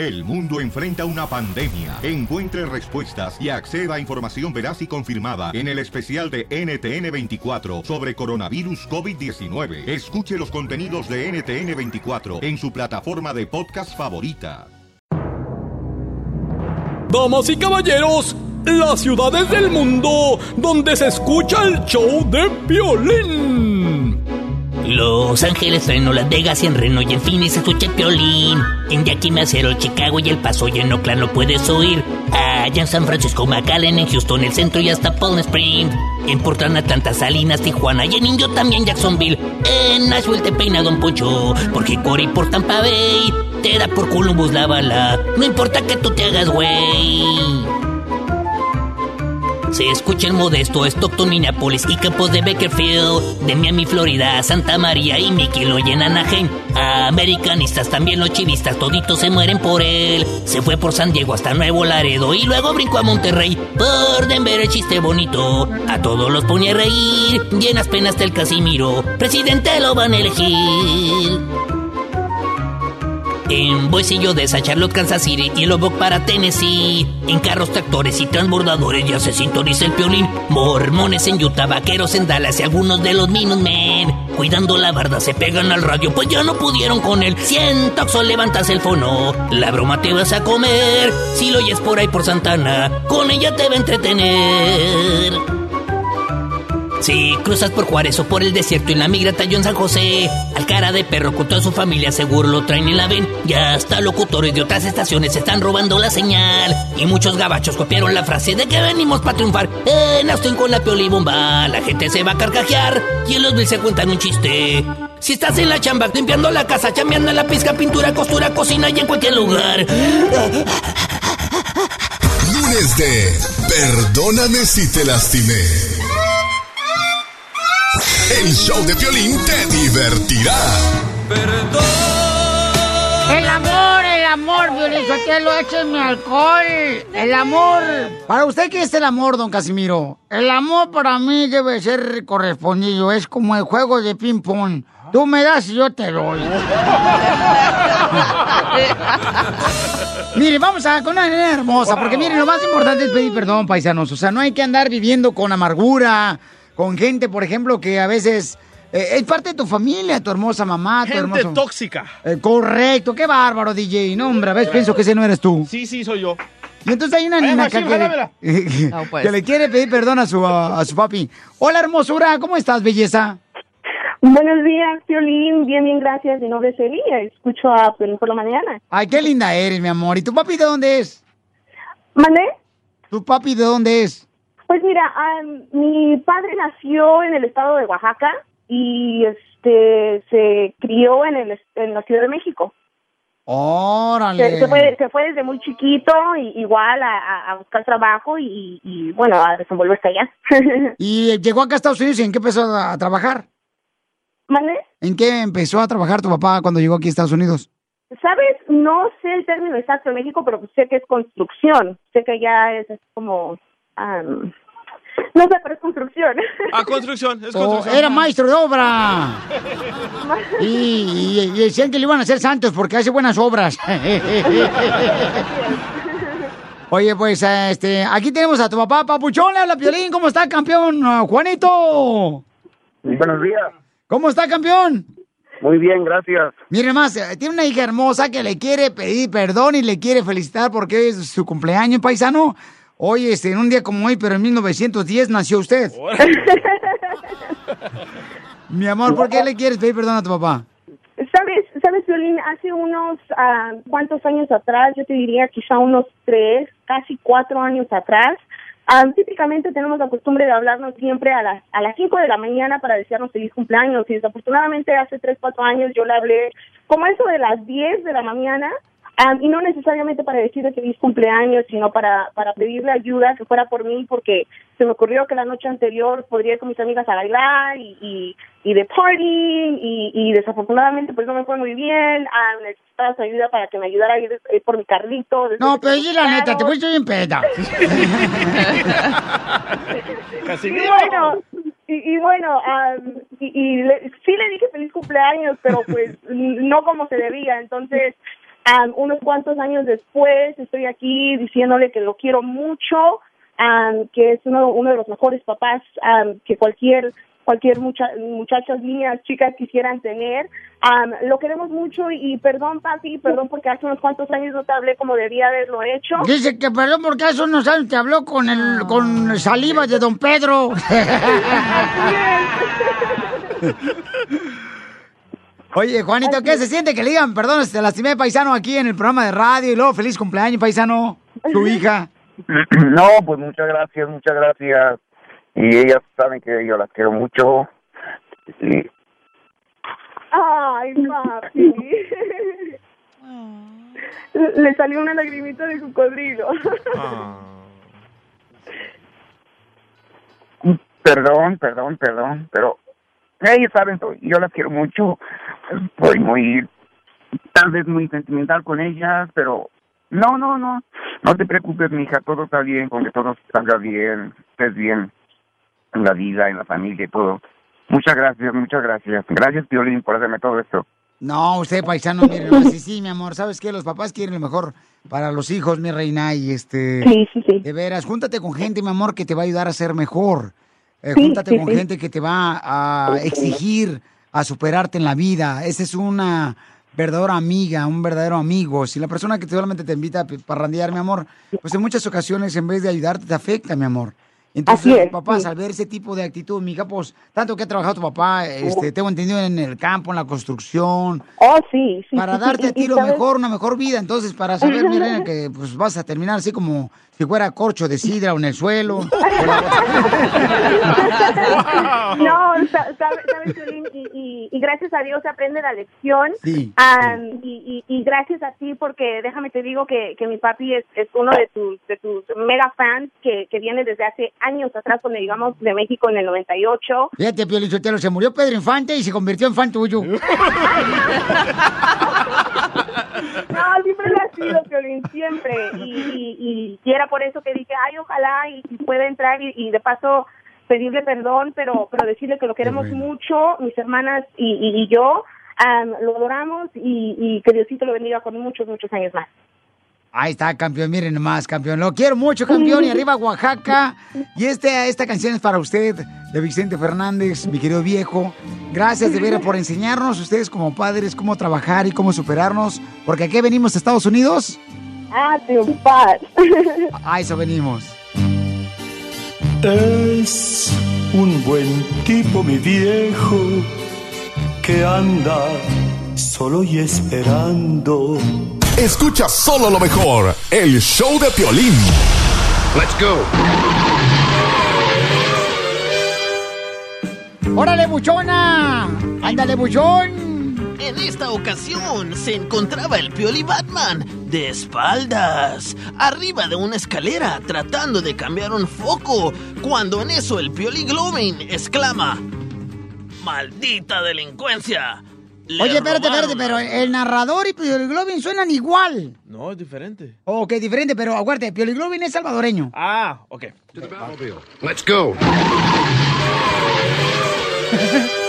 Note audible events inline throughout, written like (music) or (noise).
El mundo enfrenta una pandemia. Encuentre respuestas y acceda a información veraz y confirmada en el especial de NTN24 sobre coronavirus COVID-19. Escuche los contenidos de NTN24 en su plataforma de podcast favorita. Damas y caballeros, las ciudades del mundo donde se escucha el show de violín. Los Ángeles, Reno, Las Vegas y en Reno y en Phoenix escucha el violín. En Yakima, Cero, Chicago y El Paso y en lo puedes oír. Allá en San Francisco, McAllen, en Houston, el centro y hasta Palm Springs. En Portland, Atlanta, Salinas, Tijuana y en Indio también Jacksonville. En Nashville te peina Don Poncho, porque Cory por Tampa Bay te da por Columbus la bala. No importa que tú te hagas güey. Se escucha en Modesto, Stockton, Minneapolis y Campos de Beckerfield, de Miami, Florida, Santa María y Mickey lo llenan Anaheim. Americanistas, también los chivistas, toditos se mueren por él. Se fue por San Diego hasta Nuevo Laredo y luego brincó a Monterrey. Por Denver el chiste bonito, a todos los pone a reír. Llenas penas del Casimiro, presidente lo van a elegir. En Boise, Odessa, Charlotte, Kansas City y Lubbock para Tennessee. En carros, tractores y transbordadores ya se sintoniza el piolín. Mormones en Utah, vaqueros en Dallas y algunos de los Minutemen. Cuidando la barda se pegan al radio, pues ya no pudieron con él. Siento que levantas el fono, la broma te vas a comer. Si lo oyes por ahí por Santana, con ella te va a entretener. Si cruzas por Juárez o por el desierto y la migra talló en San José, al cara de perro con toda su familia seguro lo traen y la ven. Ya hasta locutores de otras estaciones están robando la señal. Y muchos gabachos copiaron la frase de que venimos para triunfar. En Austin con la piolibomba, la gente se va a carcajear. Y en los mil se cuentan un chiste. Si estás en la chamba, limpiando la casa, chambeando en la pizca, pintura, costura, cocina y en cualquier lugar. Lunes de Perdóname si te lastimé. El show de violín te divertirá. El amor, el amor, Violín Sotelo, échenme alcohol. El amor. Para usted, ¿qué es el amor, don Casimiro? El amor para mí debe ser correspondido. Es como el juego de ping-pong. Tú me das y yo te doy. (laughs) Mire, vamos a con una nena hermosa, porque miren, lo más importante es pedir perdón, paisanos. O sea, no hay que andar viviendo con amargura, con gente, por ejemplo, que a veces eh, es parte de tu familia, tu hermosa mamá, tu Gente hermoso... tóxica. Eh, correcto, qué bárbaro, DJ. No, hombre, a veces pienso que ese no eres tú. Sí, sí, soy yo. Y entonces hay una Ay, niña machín, que, jálamela. (laughs) que, pues. que le quiere pedir perdón a su, a, a su papi. Hola, hermosura, ¿cómo estás, belleza? Buenos días, Piolín. Bien, bien, gracias. Mi nombre es Elia. Escucho a Piolín por la mañana. Ay, qué linda eres, mi amor. ¿Y tu papi de dónde es? ¿Mandé? ¿Tu papi de dónde es? Pues mira, am, mi padre nació en el estado de Oaxaca y este se crió en, el, en la Ciudad de México. Órale. Se, se fue, se fue desde muy chiquito, y, igual a, buscar trabajo y, y, bueno, a desenvolverse allá. (laughs) ¿Y llegó acá a Estados Unidos y en qué empezó a, trabajar? ¿Mande? ¿En qué empezó a trabajar tu papá cuando llegó aquí a Estados Unidos? ¿Sabes? No sé el término exacto en México, pero sé que es construcción. Sé que ya es, es como... no sé, pero es construcción. Ah, construcción, es (laughs) Oh, construcción. era maestro de obra. (laughs) Y, y- y decían que le iban a hacer santos porque hace buenas obras. (laughs) Oye, pues este, aquí tenemos a tu papá, Papuchón, le habla Piolín. ¿Cómo está, campeón? Juanito. Buenos días. ¿Cómo está, campeón? Muy bien, gracias. Mire más, eh, tiene una hija hermosa que le quiere pedir perdón y le quiere felicitar porque hoy es su cumpleaños, paisano. Hoy, este, en un día como hoy, pero en 1910 nació usted. (laughs) Mi amor, ¿por qué le quieres pedir perdón a tu papá? ¿Sabes, sabes, Violín? Hace unos ah, cuantos años atrás, yo te diría quizá unos tres, casi cuatro años atrás, ah, típicamente tenemos la costumbre de hablarnos siempre a las a las cinco de la mañana para desearnos feliz cumpleaños. Y desafortunadamente hace tres, cuatro años yo le hablé como eso de las diez de la mañana. Ah, y no necesariamente para decirle feliz cumpleaños, sino para, para pedirle ayuda, que fuera por mí, porque se me ocurrió que la noche anterior podría ir con mis amigas a bailar y, y, y de party, y, y desafortunadamente pues no me fue muy bien, ah, necesitaba su ayuda para que me ayudara a ir eh, por mi carrito. No, pero sí, la neta, te fuiste bien peda. (laughs) Y bueno, y, y bueno, am, y, y le- sí le dije feliz cumpleaños, pero pues (laughs) no como se debía. Entonces, Am, unos cuantos años después estoy aquí diciéndole que lo quiero mucho, am, que es uno, uno de los mejores papás am, que cualquier cualquier mucha, muchachas, niñas, chicas quisieran tener. Lo queremos mucho y, y perdón, papi, perdón porque hace unos cuantos años no te hablé como debía haberlo hecho. Dice que perdón porque hace unos años te habló con el con saliva de don Pedro. (laughs) (laughs) Oye, Juanito, ¿qué se siente que le digan, perdón, te lastimé paisano aquí en el programa de radio y luego feliz cumpleaños paisano, tu hija? (clears throat) No, pues muchas gracias, muchas gracias. Y ellas saben que yo las quiero mucho. Y Ay, papi. (laughs) Le salió una lagrimita de cocodrilo. perdón, perdón, perdón, pero ellas saben, yo las quiero mucho. Soy muy, tal vez muy sentimental con ellas, pero no, no, no. No te preocupes, mija, todo está bien, con que todo salga bien, estés bien en la vida, en la familia y todo. Muchas gracias, muchas gracias. Gracias, Piolín, por hacerme todo esto. No, usted paisano, mire, no, sí, sí, mi amor, ¿sabes qué? Los papás quieren lo mejor para los hijos, mi reina, y este... Sí, sí, sí. De veras, júntate con gente, mi amor, que te va a ayudar a ser mejor. Eh, Sí, júntate sí, con sí. gente que te va a exigir a superarte en la vida. Esa es una verdadera amiga, un verdadero amigo. Si la persona que solamente te invita a parrandear, mi amor, pues en muchas ocasiones en vez de ayudarte te afecta, mi amor. Entonces, es, papás, sí. al ver ese tipo de actitud, mija, pues, tanto que ha trabajado tu papá, este, tengo entendido en el campo, en la construcción, Oh, sí, sí. para sí, darte sí, a ti lo sabes- mejor, una mejor vida. Entonces, para saber, mi reina, (laughs) que pues vas a terminar así como si fuera corcho de sidra o en el suelo. (laughs) No, sa- sabe- sabes, Piolín, y, y, y gracias a Dios se aprende la lección. Sí, y, y, y gracias a ti, porque déjame te digo que, que mi papi es, es uno de tus, de tus mega fans que, que viene desde hace años atrás, cuando llegamos de México en el 98. Fíjate, Pio Lizotelo, se murió Pedro Infante y se convirtió en fan tuyo. (laughs) No, siempre lo ha sido, Piolín, siempre. Y, y, y, y era por eso que dije, ay, ojalá y, y pueda entrar y, y de paso pedirle perdón, pero pero decirle que lo queremos mucho, mis hermanas y, y, yo. am, lo adoramos y, y que Diosito lo bendiga con muchos, muchos años más. Ahí está, campeón, miren nomás, campeón. Lo quiero mucho, campeón. Y arriba Oaxaca. Y este, esta canción es para usted, de Vicente Fernández, mi querido viejo. Gracias de veras por enseñarnos ustedes como padres cómo trabajar y cómo superarnos. Porque aquí venimos a Estados Unidos. Ah, triunfar. A eso venimos. Es un buen tipo, mi viejo, que anda solo y esperando. Escucha solo lo mejor, el show de Piolín. Let's go. ¡Órale, buchona! ¡Ándale, buchón! En esta ocasión se encontraba el Pioli Batman de espaldas, arriba de una escalera, tratando de cambiar un foco, cuando en eso el Pioli Glowing exclama: ¡Maldita delincuencia! Le Oye, espérate, espérate, pero el narrador y Pioli Globin suenan igual. No, es diferente. Ok, diferente, pero acuérdate, Pioli Globin es salvadoreño. Ah, ok. Let's go. (laughs)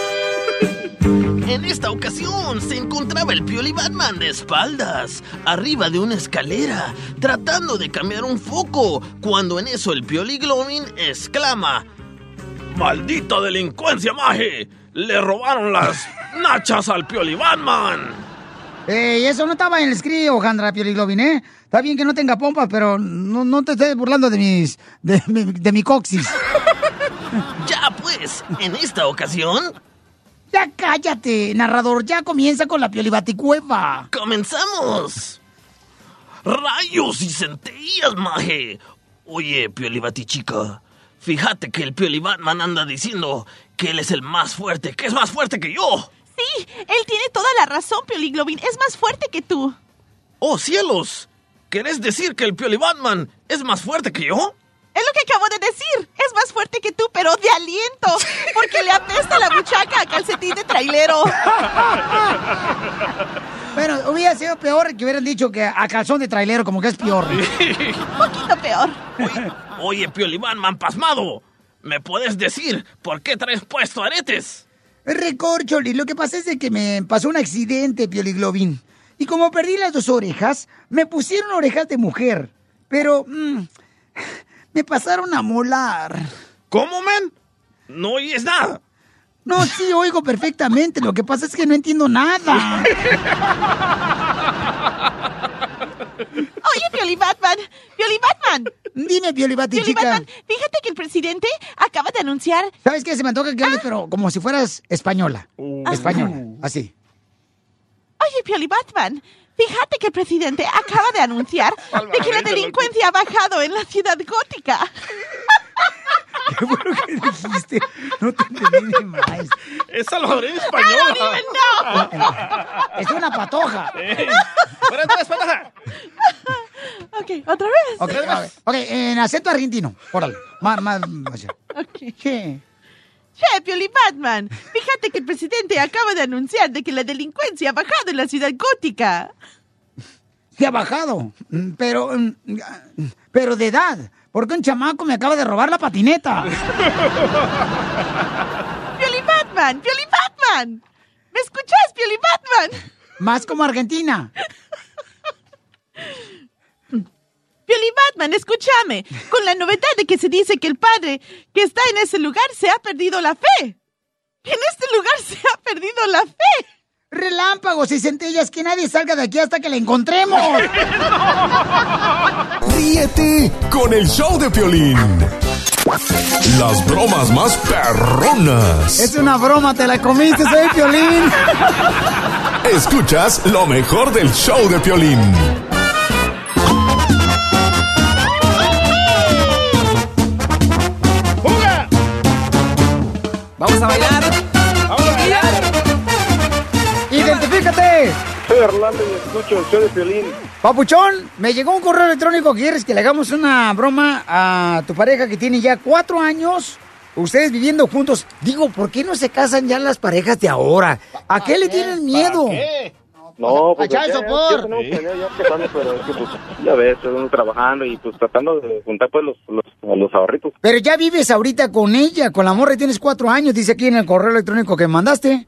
En esta ocasión se encontraba el Pioli Batman de espaldas, arriba de una escalera, tratando de cambiar un foco, cuando en eso el Pioli Glowing exclama: ¡Maldita delincuencia, maje! ¡Le robaron las (laughs) nachas al Pioli Batman! Ey, eso no estaba en el script, Ojandra Pioli Globin, ¿eh? Está bien que no tenga pompas, pero no, no te estés burlando de mis. de, mi- de mi coxis. (laughs) Ya pues, en esta ocasión, Ya cállate, narrador, ya comienza con la Pioli Baticueva. ¡comenzamos! ¡Rayos y centellas, maje! Oye, Pioli Batichica, fíjate que el Pioli Batman anda diciendo que él es el más fuerte, que es más fuerte que yo. Sí, él tiene toda la razón, Pioliglobin. Es más fuerte que tú. ¡Oh, cielos! ¿Querés decir que el Pioli Batman es más fuerte que yo? Es lo que acabo de decir. Es más fuerte que tú, pero de aliento. Porque le apesta la buchaca a calcetín de trailero. (laughs) Bueno, hubiera sido peor que hubieran dicho que a calzón de trailero, como que es peor. Un poquito peor. (laughs) Oye, Pioli Batman pasmado, ¿me puedes decir por qué traes puesto aretes? Recorcholi, lo que pasa es de que me pasó un accidente, Pioli Globin. Y como perdí las dos orejas, me pusieron orejas de mujer. Pero mm, me pasaron a molar. ¿Cómo, men? No oyes nada. No, sí, oigo perfectamente. Lo que pasa es que no entiendo nada. (laughs) Oye, Pioli Batman, Pioli Batman. Dime, Pioli Pioli chica. Batman, fíjate que el presidente acaba de anunciar... ¿Sabes qué? Se me antoja que hables, pero como si fueras española. Española, así. Oye, Pioli Batman, fíjate que el presidente acaba de anunciar (laughs) de que la delincuencia ha bajado en la ciudad gótica. (laughs) ¿Qué fue lo que dijiste? No te entendí ni más. Esa lo hablé en español. Es una patoja. (laughs) ¡Fuera de patoja! Ok, ¿otra vez? Ok, a ver. Ok, en acento argentino. Órale. Más, más, más. Ok. ¿Qué? Pioli Batman, fíjate que el presidente acaba de anunciar de que la delincuencia ha bajado en la ciudad gótica. Se ha bajado. Pero, mm, pero de edad. Porque un chamaco me acaba de robar la patineta. Pioli Batman, Pioli Batman. ¿Me escuchas, Pioli Batman? Más como Argentina. Pioli Batman, escúchame. Con la novedad de que se dice que el padre que está en ese lugar se ha perdido la fe. En este lugar se ha perdido la fe. Relámpagos y centellas, que nadie salga de aquí hasta que la encontremos. (laughs) Ríete con el show de Piolín. Las bromas más perronas. Es una broma, te la comiste, soy Piolín. (laughs) Escuchas lo mejor del show de Piolín. Vamos a bailar. ¡Vamos a bailar! ¡Identifícate! Soy Orlando y escucho el show de. Papuchón, me llegó un correo electrónico que quieres que le hagamos una broma a tu pareja que tiene ya cuatro años. Ustedes viviendo juntos. Digo, ¿por qué no se casan ya las parejas de ahora? ¿A qué le tienen miedo? No, pues Allá ya, el ya, sopor. ya planeado ya casarnos, pero es que pues ya ves, uno trabajando y pues tratando de juntar pues los, los, los ahorritos. Pero ya vives ahorita con ella, con la morra y tienes cuatro años, dice aquí en el correo electrónico que mandaste.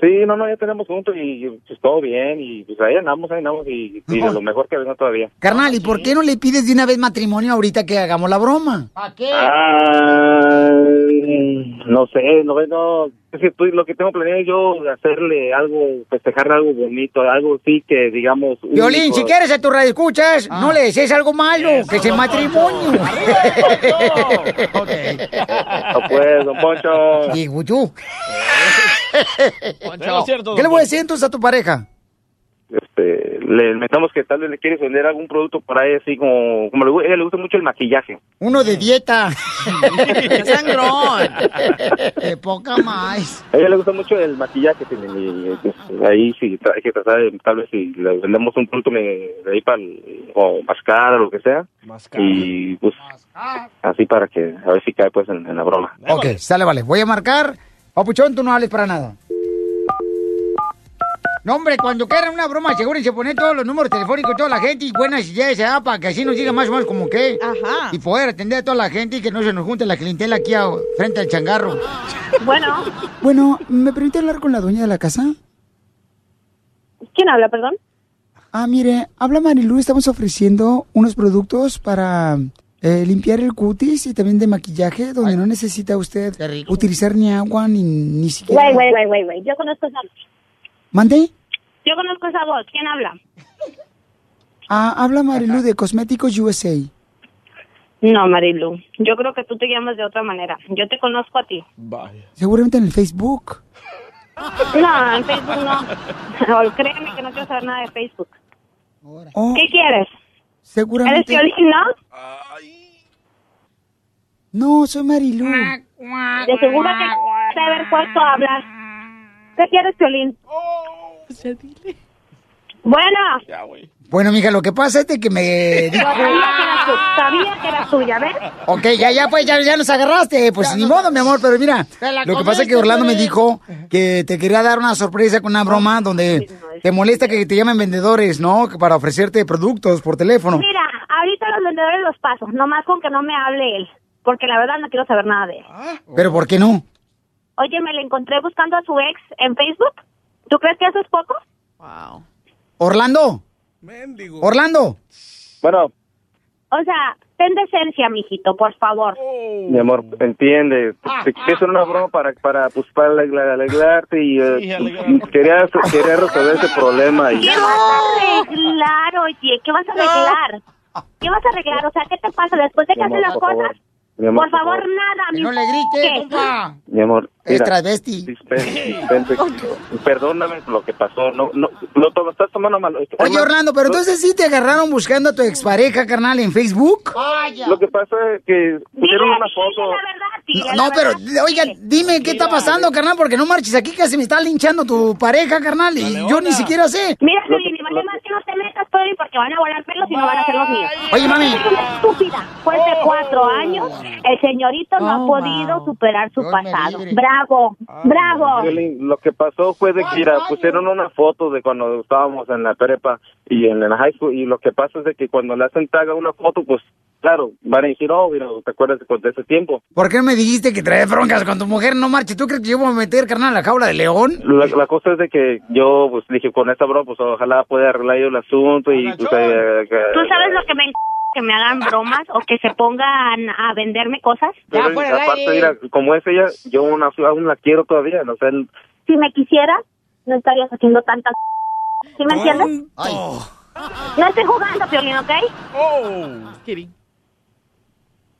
Sí, no, no, ya tenemos juntos y pues todo bien y pues ahí andamos, ahí andamos y, y de lo mejor que venga todavía. Carnal, ¿y por qué no le pides de una vez matrimonio ahorita que hagamos la broma? ¿Para qué? Ah, no sé, no, no, es que pues, lo que tengo planeado es yo hacerle algo, festejarle algo bonito, algo sí que digamos... Violín, único. si quieres a tu radio escuchas, no le desees algo malo, que es el matrimonio. (laughs) No pues, don Poncho. Digo yo. Cierto, ¿Qué le voy a decir entonces a tu pareja? Este, le metamos que tal vez le quieres vender algún producto por ahí así como, como le, ella le gusta mucho el maquillaje. Uno de dieta. (laughs) (laughs) Sangrón. (laughs) De poca más. A ella le gusta mucho el maquillaje, tiene, y, pues, ahí sí hay que tratar de, tal vez si le vendemos un producto de, de ahí para, el- o mascara o lo que sea, y pues así para que, a ver si cae pues en, en la broma. Ok, sale, vale. Voy a marcar. Papuchón, tú no hables para nada. No, hombre, cuando quieran una broma, asegúrense poner todos los números telefónicos de toda la gente y buenas ideas, ¿eh? para que así nos diga más o menos como qué. Ajá. Y poder atender a toda la gente y que no se nos junte la clientela aquí a- frente al changarro. Bueno, Bueno, ¿me permite hablar con la dueña de la casa? ¿quién habla, perdón? Ah, mire, habla Marilu, estamos ofreciendo unos productos para eh, limpiar el cutis y también de maquillaje, donde no necesita usted utilizar ni agua ni, ni siquiera... Güey, güey, güey, güey, güey. Yo conozco esa ¿Mande? Yo conozco esa voz. ¿Quién habla? Ah, habla Marilu de Cosméticos USA. No, Marilu. Yo creo que tú te llamas de otra manera. Yo te conozco a ti. Seguramente en el Facebook. No, en Facebook no. (laughs) Créeme que no quiero saber nada de Facebook. Oh, ¿Qué quieres? ¿Eres seguramente... violín, no? No, soy Marilu. De seguro que saber cuánto hablas. ¿Qué quieres, violín? Bueno, Bueno, mija, lo que pasa es que me dijo... sabía que eras tuya, ¿ves? Ok, ya, ya, pues, ya, ya nos agarraste. Pues ni modo, mi amor, pero mira, lo que pasa es que Orlando me dijo que te quería dar una sorpresa con una broma donde te molesta que te llamen vendedores, ¿no? Que Para ofrecerte productos por teléfono. Mira, ahorita los vendedores los paso. Nomás con que no me hable él. Porque la verdad no quiero saber nada de él. Pero ¿por qué no? Oye, me la encontré buscando a su ex en Facebook. ¿Tú crees que eso es poco? Wow. Orlando. Orlando. Bueno, O sea, ten decencia, mijito, por favor. mi amor, entiende. Te quise hacer una broma para, para, pues, para alegrarte y eh, quería, quería resolver ese problema. Y, ¿Qué vas a arreglar, oye? ¿Qué vas a arreglar? ¿Qué vas a arreglar? O sea, ¿qué te pasa después de que amor, las por favor. cosas? Mi amor, por favor, por favor. nada, mi No le grite, ¿Qué? compa. mi amor. Es mira, travesti. dispen- (laughs) dispense, perdóname lo que pasó. No, no, lo to- estás tomando mal. Oye, Orlando, pero entonces sí te agarraron buscando a tu expareja, carnal, en Facebook. Lo que pasa es que pusieron una foto. No, no, pero, oiga, dime qué está pasando, carnal, porque no marches aquí, casi me está linchando tu pareja, carnal, y yo ni siquiera sé. Mira, Piolín, vale más que no te metas, Piolín, porque van a volar pelos y no van a ser los míos. Oye, mami. Es una estúpida. Fue de cuatro años. El señorito no ha podido superar su pasado. Bravo, bravo. Violín, Lo que pasó fue de que mira, pusieron una foto de cuando estábamos en la prepa y en la high school y lo que pasa es de que cuando le hacen tag a una foto, pues claro, van a decir, oh, mira, ¿te acuerdas de, ese tiempo? ¿Por qué me dijiste que traes broncas con tu mujer? No marches, ¿tú crees que yo voy a meter, carnal, a la jaula de león? La, la cosa es de que yo pues dije con esta broma, pues ojalá pueda arreglar yo el asunto y pues, eh, que- ¿Tú sabes lo que me que me hagan bromas o que se pongan a venderme cosas? pero aparte, mira, como es ella, yo una, aún la quiero todavía, no sé, Si me quisiera, no estarías haciendo tantas... ¿Sí me entiendes? No estoy jugando, Piolín, ¿ok? Oh.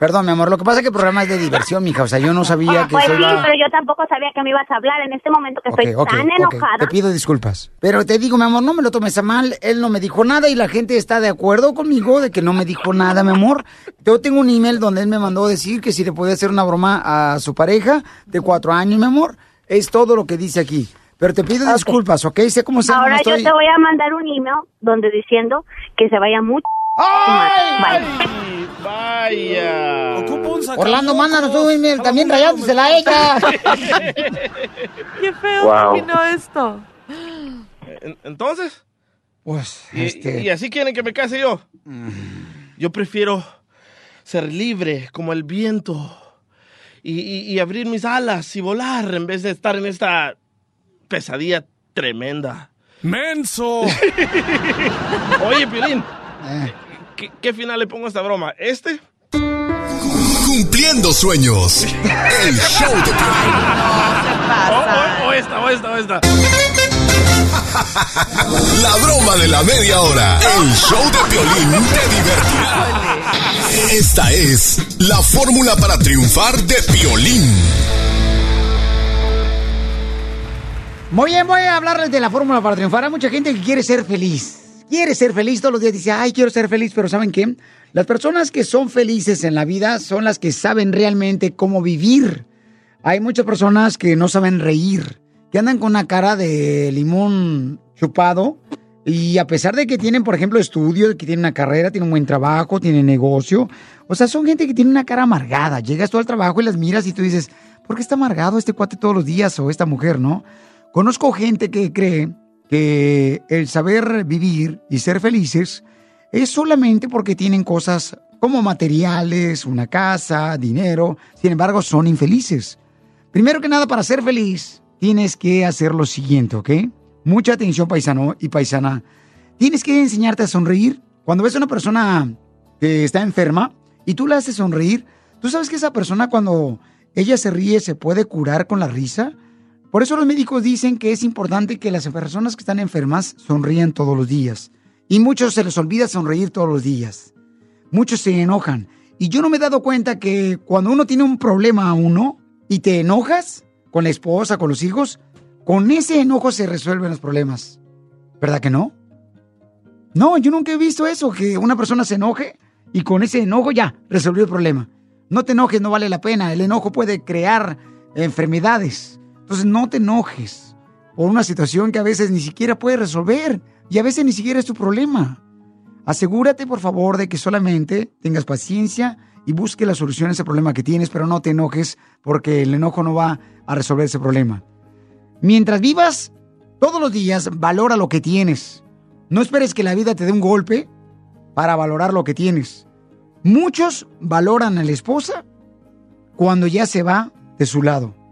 Perdón, mi amor, lo que pasa es que el programa es de diversión, mija, o sea, yo no sabía que Pues sí, pero yo tampoco sabía que me ibas a hablar en este momento que estoy tan enojada. Te pido disculpas. Pero te digo, mi amor, no me lo tomes a mal. Él no me dijo nada y la gente está de acuerdo conmigo de que no me dijo nada, mi amor. Yo tengo un email donde él me mandó decir que si le podía hacer una broma a su pareja de cuatro años, mi amor. Es todo lo que dice aquí. Pero te pido disculpas, ¿ok? Sé cómo sea. Ahora no estoy... yo te voy a mandar un email donde diciendo que se vaya mucho. Vaya. Orlando, mándanos un email también rayándosela a ella. (laughs) Qué feo Wow. terminó esto. En- Entonces, Pues, y, este... y así quieren que me case yo. Yo prefiero ser libre como el viento y, y- y abrir mis alas y volar en vez de estar en esta pesadilla tremenda. ¡Menso! (laughs) Oye, Piolín, Eh. (laughs) ¿qué, qué final le pongo a esta broma? ¿Este? Cumpliendo sueños. El show de (laughs) O, o- o esta, o esta, o esta. (laughs) La broma de la media hora. El show de violín te divertirá. Esta es la fórmula para triunfar de violín. Muy bien, voy a hablarles de la fórmula para triunfar. Hay mucha gente que quiere ser feliz. Quiere ser feliz todos los días. Dice, ay, quiero ser feliz. Pero ¿saben qué? Las personas que son felices en la vida son las que saben realmente cómo vivir. Hay muchas personas que no saben reír, que andan con una cara de limón chupado. Y a pesar de que tienen, por ejemplo, estudios, que tienen una carrera, tienen un buen trabajo, tienen negocio. O sea, son gente que tiene una cara amargada. Llegas tú al trabajo y las miras y tú dices, ¿por qué está amargado este cuate todos los días o esta mujer, no? Conozco gente que cree que el saber vivir y ser felices es solamente porque tienen cosas como materiales, una casa, dinero. Sin embargo, son infelices. Primero que nada, para ser feliz, tienes que hacer lo siguiente, ¿ok? Mucha atención, paisano y paisana. Tienes que enseñarte a sonreír. Cuando ves a una persona que está enferma y tú la haces sonreír, tú sabes que esa persona cuando ella se ríe se puede curar con la risa. Por eso los médicos dicen que es importante que las personas que están enfermas sonrían todos los días. Y muchos se les olvida sonreír todos los días. Muchos se enojan. Y yo no me he dado cuenta que cuando uno tiene un problema a uno y te enojas con la esposa, con los hijos, con ese enojo se resuelven los problemas. ¿Verdad que no? No, yo nunca he visto eso, que una persona se enoje y con ese enojo ya resolvió el problema. No te enojes, no vale la pena. El enojo puede crear enfermedades. Entonces no te enojes por una situación que a veces ni siquiera puedes resolver y a veces ni siquiera es tu problema. Asegúrate, por favor, de que solamente tengas paciencia y busque la solución a ese problema que tienes, pero no te enojes porque el enojo no va a resolver ese problema. Mientras vivas todos los días, valora lo que tienes. No esperes que la vida te dé un golpe para valorar lo que tienes. Muchos valoran a la esposa cuando ya se va de su lado.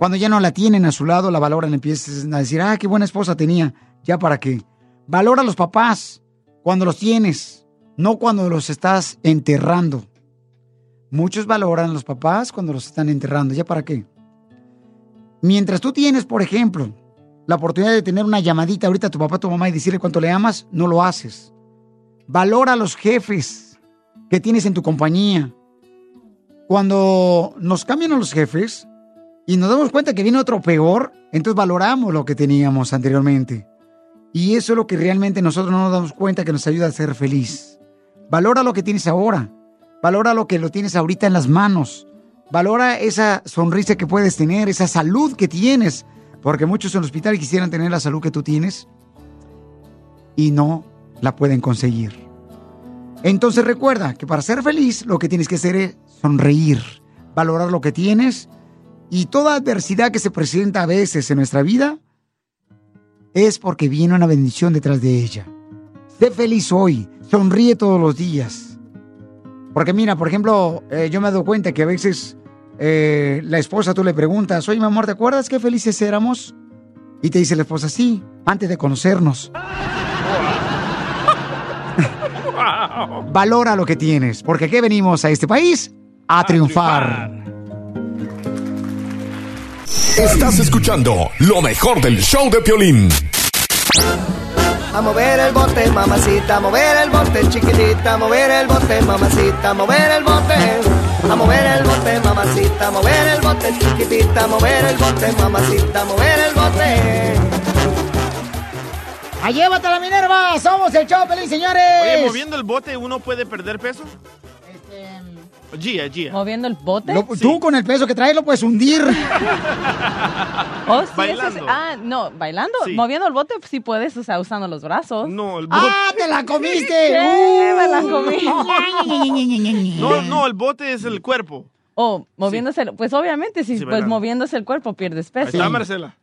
Cuando ya no la tienen a su lado, la valoran, empiezan a decir, ah, qué buena esposa tenía. ¿Ya para qué? Valora a los papás cuando los tienes, no cuando los estás enterrando. Muchos valoran a los papás cuando los están enterrando. ¿Ya para qué? Mientras tú tienes, por ejemplo, la oportunidad de tener una llamadita ahorita a tu papá, a tu mamá y decirle cuánto le amas, no lo haces. Valora a los jefes que tienes en tu compañía. Cuando nos cambian a los jefes y nos damos cuenta que viene otro peor, entonces valoramos lo que teníamos anteriormente. Y eso es lo que realmente nosotros no nos damos cuenta que nos ayuda a ser feliz. Valora lo que tienes ahora. Valora lo que lo tienes ahorita en las manos. Valora esa sonrisa que puedes tener, esa salud que tienes. Porque muchos en el hospital quisieran tener la salud que tú tienes y no la pueden conseguir. Entonces recuerda que para ser feliz lo que tienes que hacer es sonreír, valorar lo que tienes y toda adversidad que se presenta a veces en nuestra vida es porque viene una bendición detrás de ella. Sé feliz hoy, sonríe todos los días. Porque mira, por ejemplo, eh, yo me he dado cuenta que a veces eh, la esposa tú le preguntas, oye mi amor, ¿te acuerdas qué felices éramos? Y te dice la esposa, sí, antes de conocernos. (laughs) Valora lo que tienes, porque aquí venimos a este país a, triunfar. Estás escuchando lo mejor del show de Piolín. A mover el bote, mamacita, a mover el bote, chiquitita, a mover el bote, mamacita, a mover el bote. A mover el bote, mamacita, a mover el bote, chiquitita, a mover el bote, mamacita, a mover el bote. ¡Ah, llévatela, Minerva! ¡Somos el show, feliz, señores! Oye, moviendo el bote, ¿uno puede perder peso? Gia, Gia. ¿Moviendo el bote? Lo- Tú con el peso que traes lo puedes hundir. (laughs) Oh, sí, Bailando. ese es- ah, no, bailando. Sí. Moviendo el bote sí puedes, o sea, usando los brazos. No, el bote. ¡Ah, te la comiste! (laughs) Sí, me la comí. (laughs) No, no, el bote es el cuerpo. Oh, moviéndose, el- pues obviamente, si Sí, pues bailando. moviéndose el cuerpo pierdes Ahí peso. está, Marcela.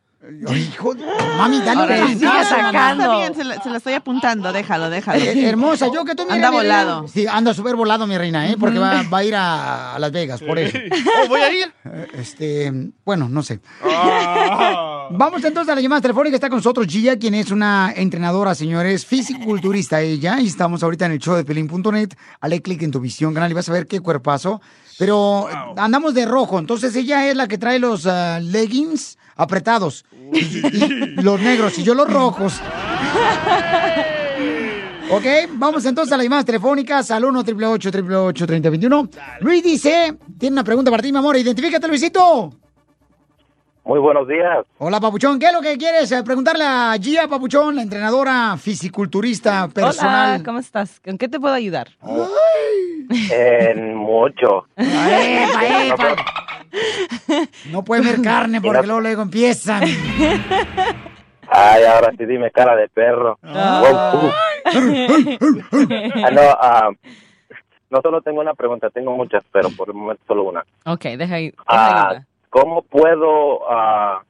Hijo, de- mami, dale Ahora un sigue sacando. Está bien, se la, se la estoy apuntando, déjalo, déjalo. Eh, hermosa, yo que tú mira, Anda mira, volado. Sí, anda súper volado, mi reina, ¿eh? Porque va, va a ir a, a Las Vegas, por eso. Oh, voy a ir. Eh, Este, bueno, no sé. Ah. (laughs) Vamos entonces a la llamada telefónica. Está con nosotros Gia, quien es una entrenadora, señores, fisiculturista ella. Y estamos ahorita en el show de pelín.net. Dale clic en tu visión, canal, y vas a ver qué cuerpazo. Pero andamos de rojo. Entonces ella es la que trae los ah, leggings apretados. Y- y los negros y yo los rojos. (laughs) Ok, vamos entonces a las llamadas telefónicas al 1 888 3021 Luis dice, tiene una pregunta para ti, mi amor. Identifícate, Luisito. Muy buenos días. Hola, Papuchón. ¿Qué es lo que quieres eh, preguntarle a Gia Papuchón, la entrenadora fisiculturista personal? Hola, ¿cómo estás? ¿En qué te puedo ayudar? En mucho. Epa, epa. No puede ver carne porque luego, luego empiezan. Ay, ahora sí dime cara de perro. Wow, uh. Ah, no, ah, no solo tengo una pregunta, tengo muchas, pero por el momento solo una. Ok, deja ahí. Ah. ¿Cómo puedo ah,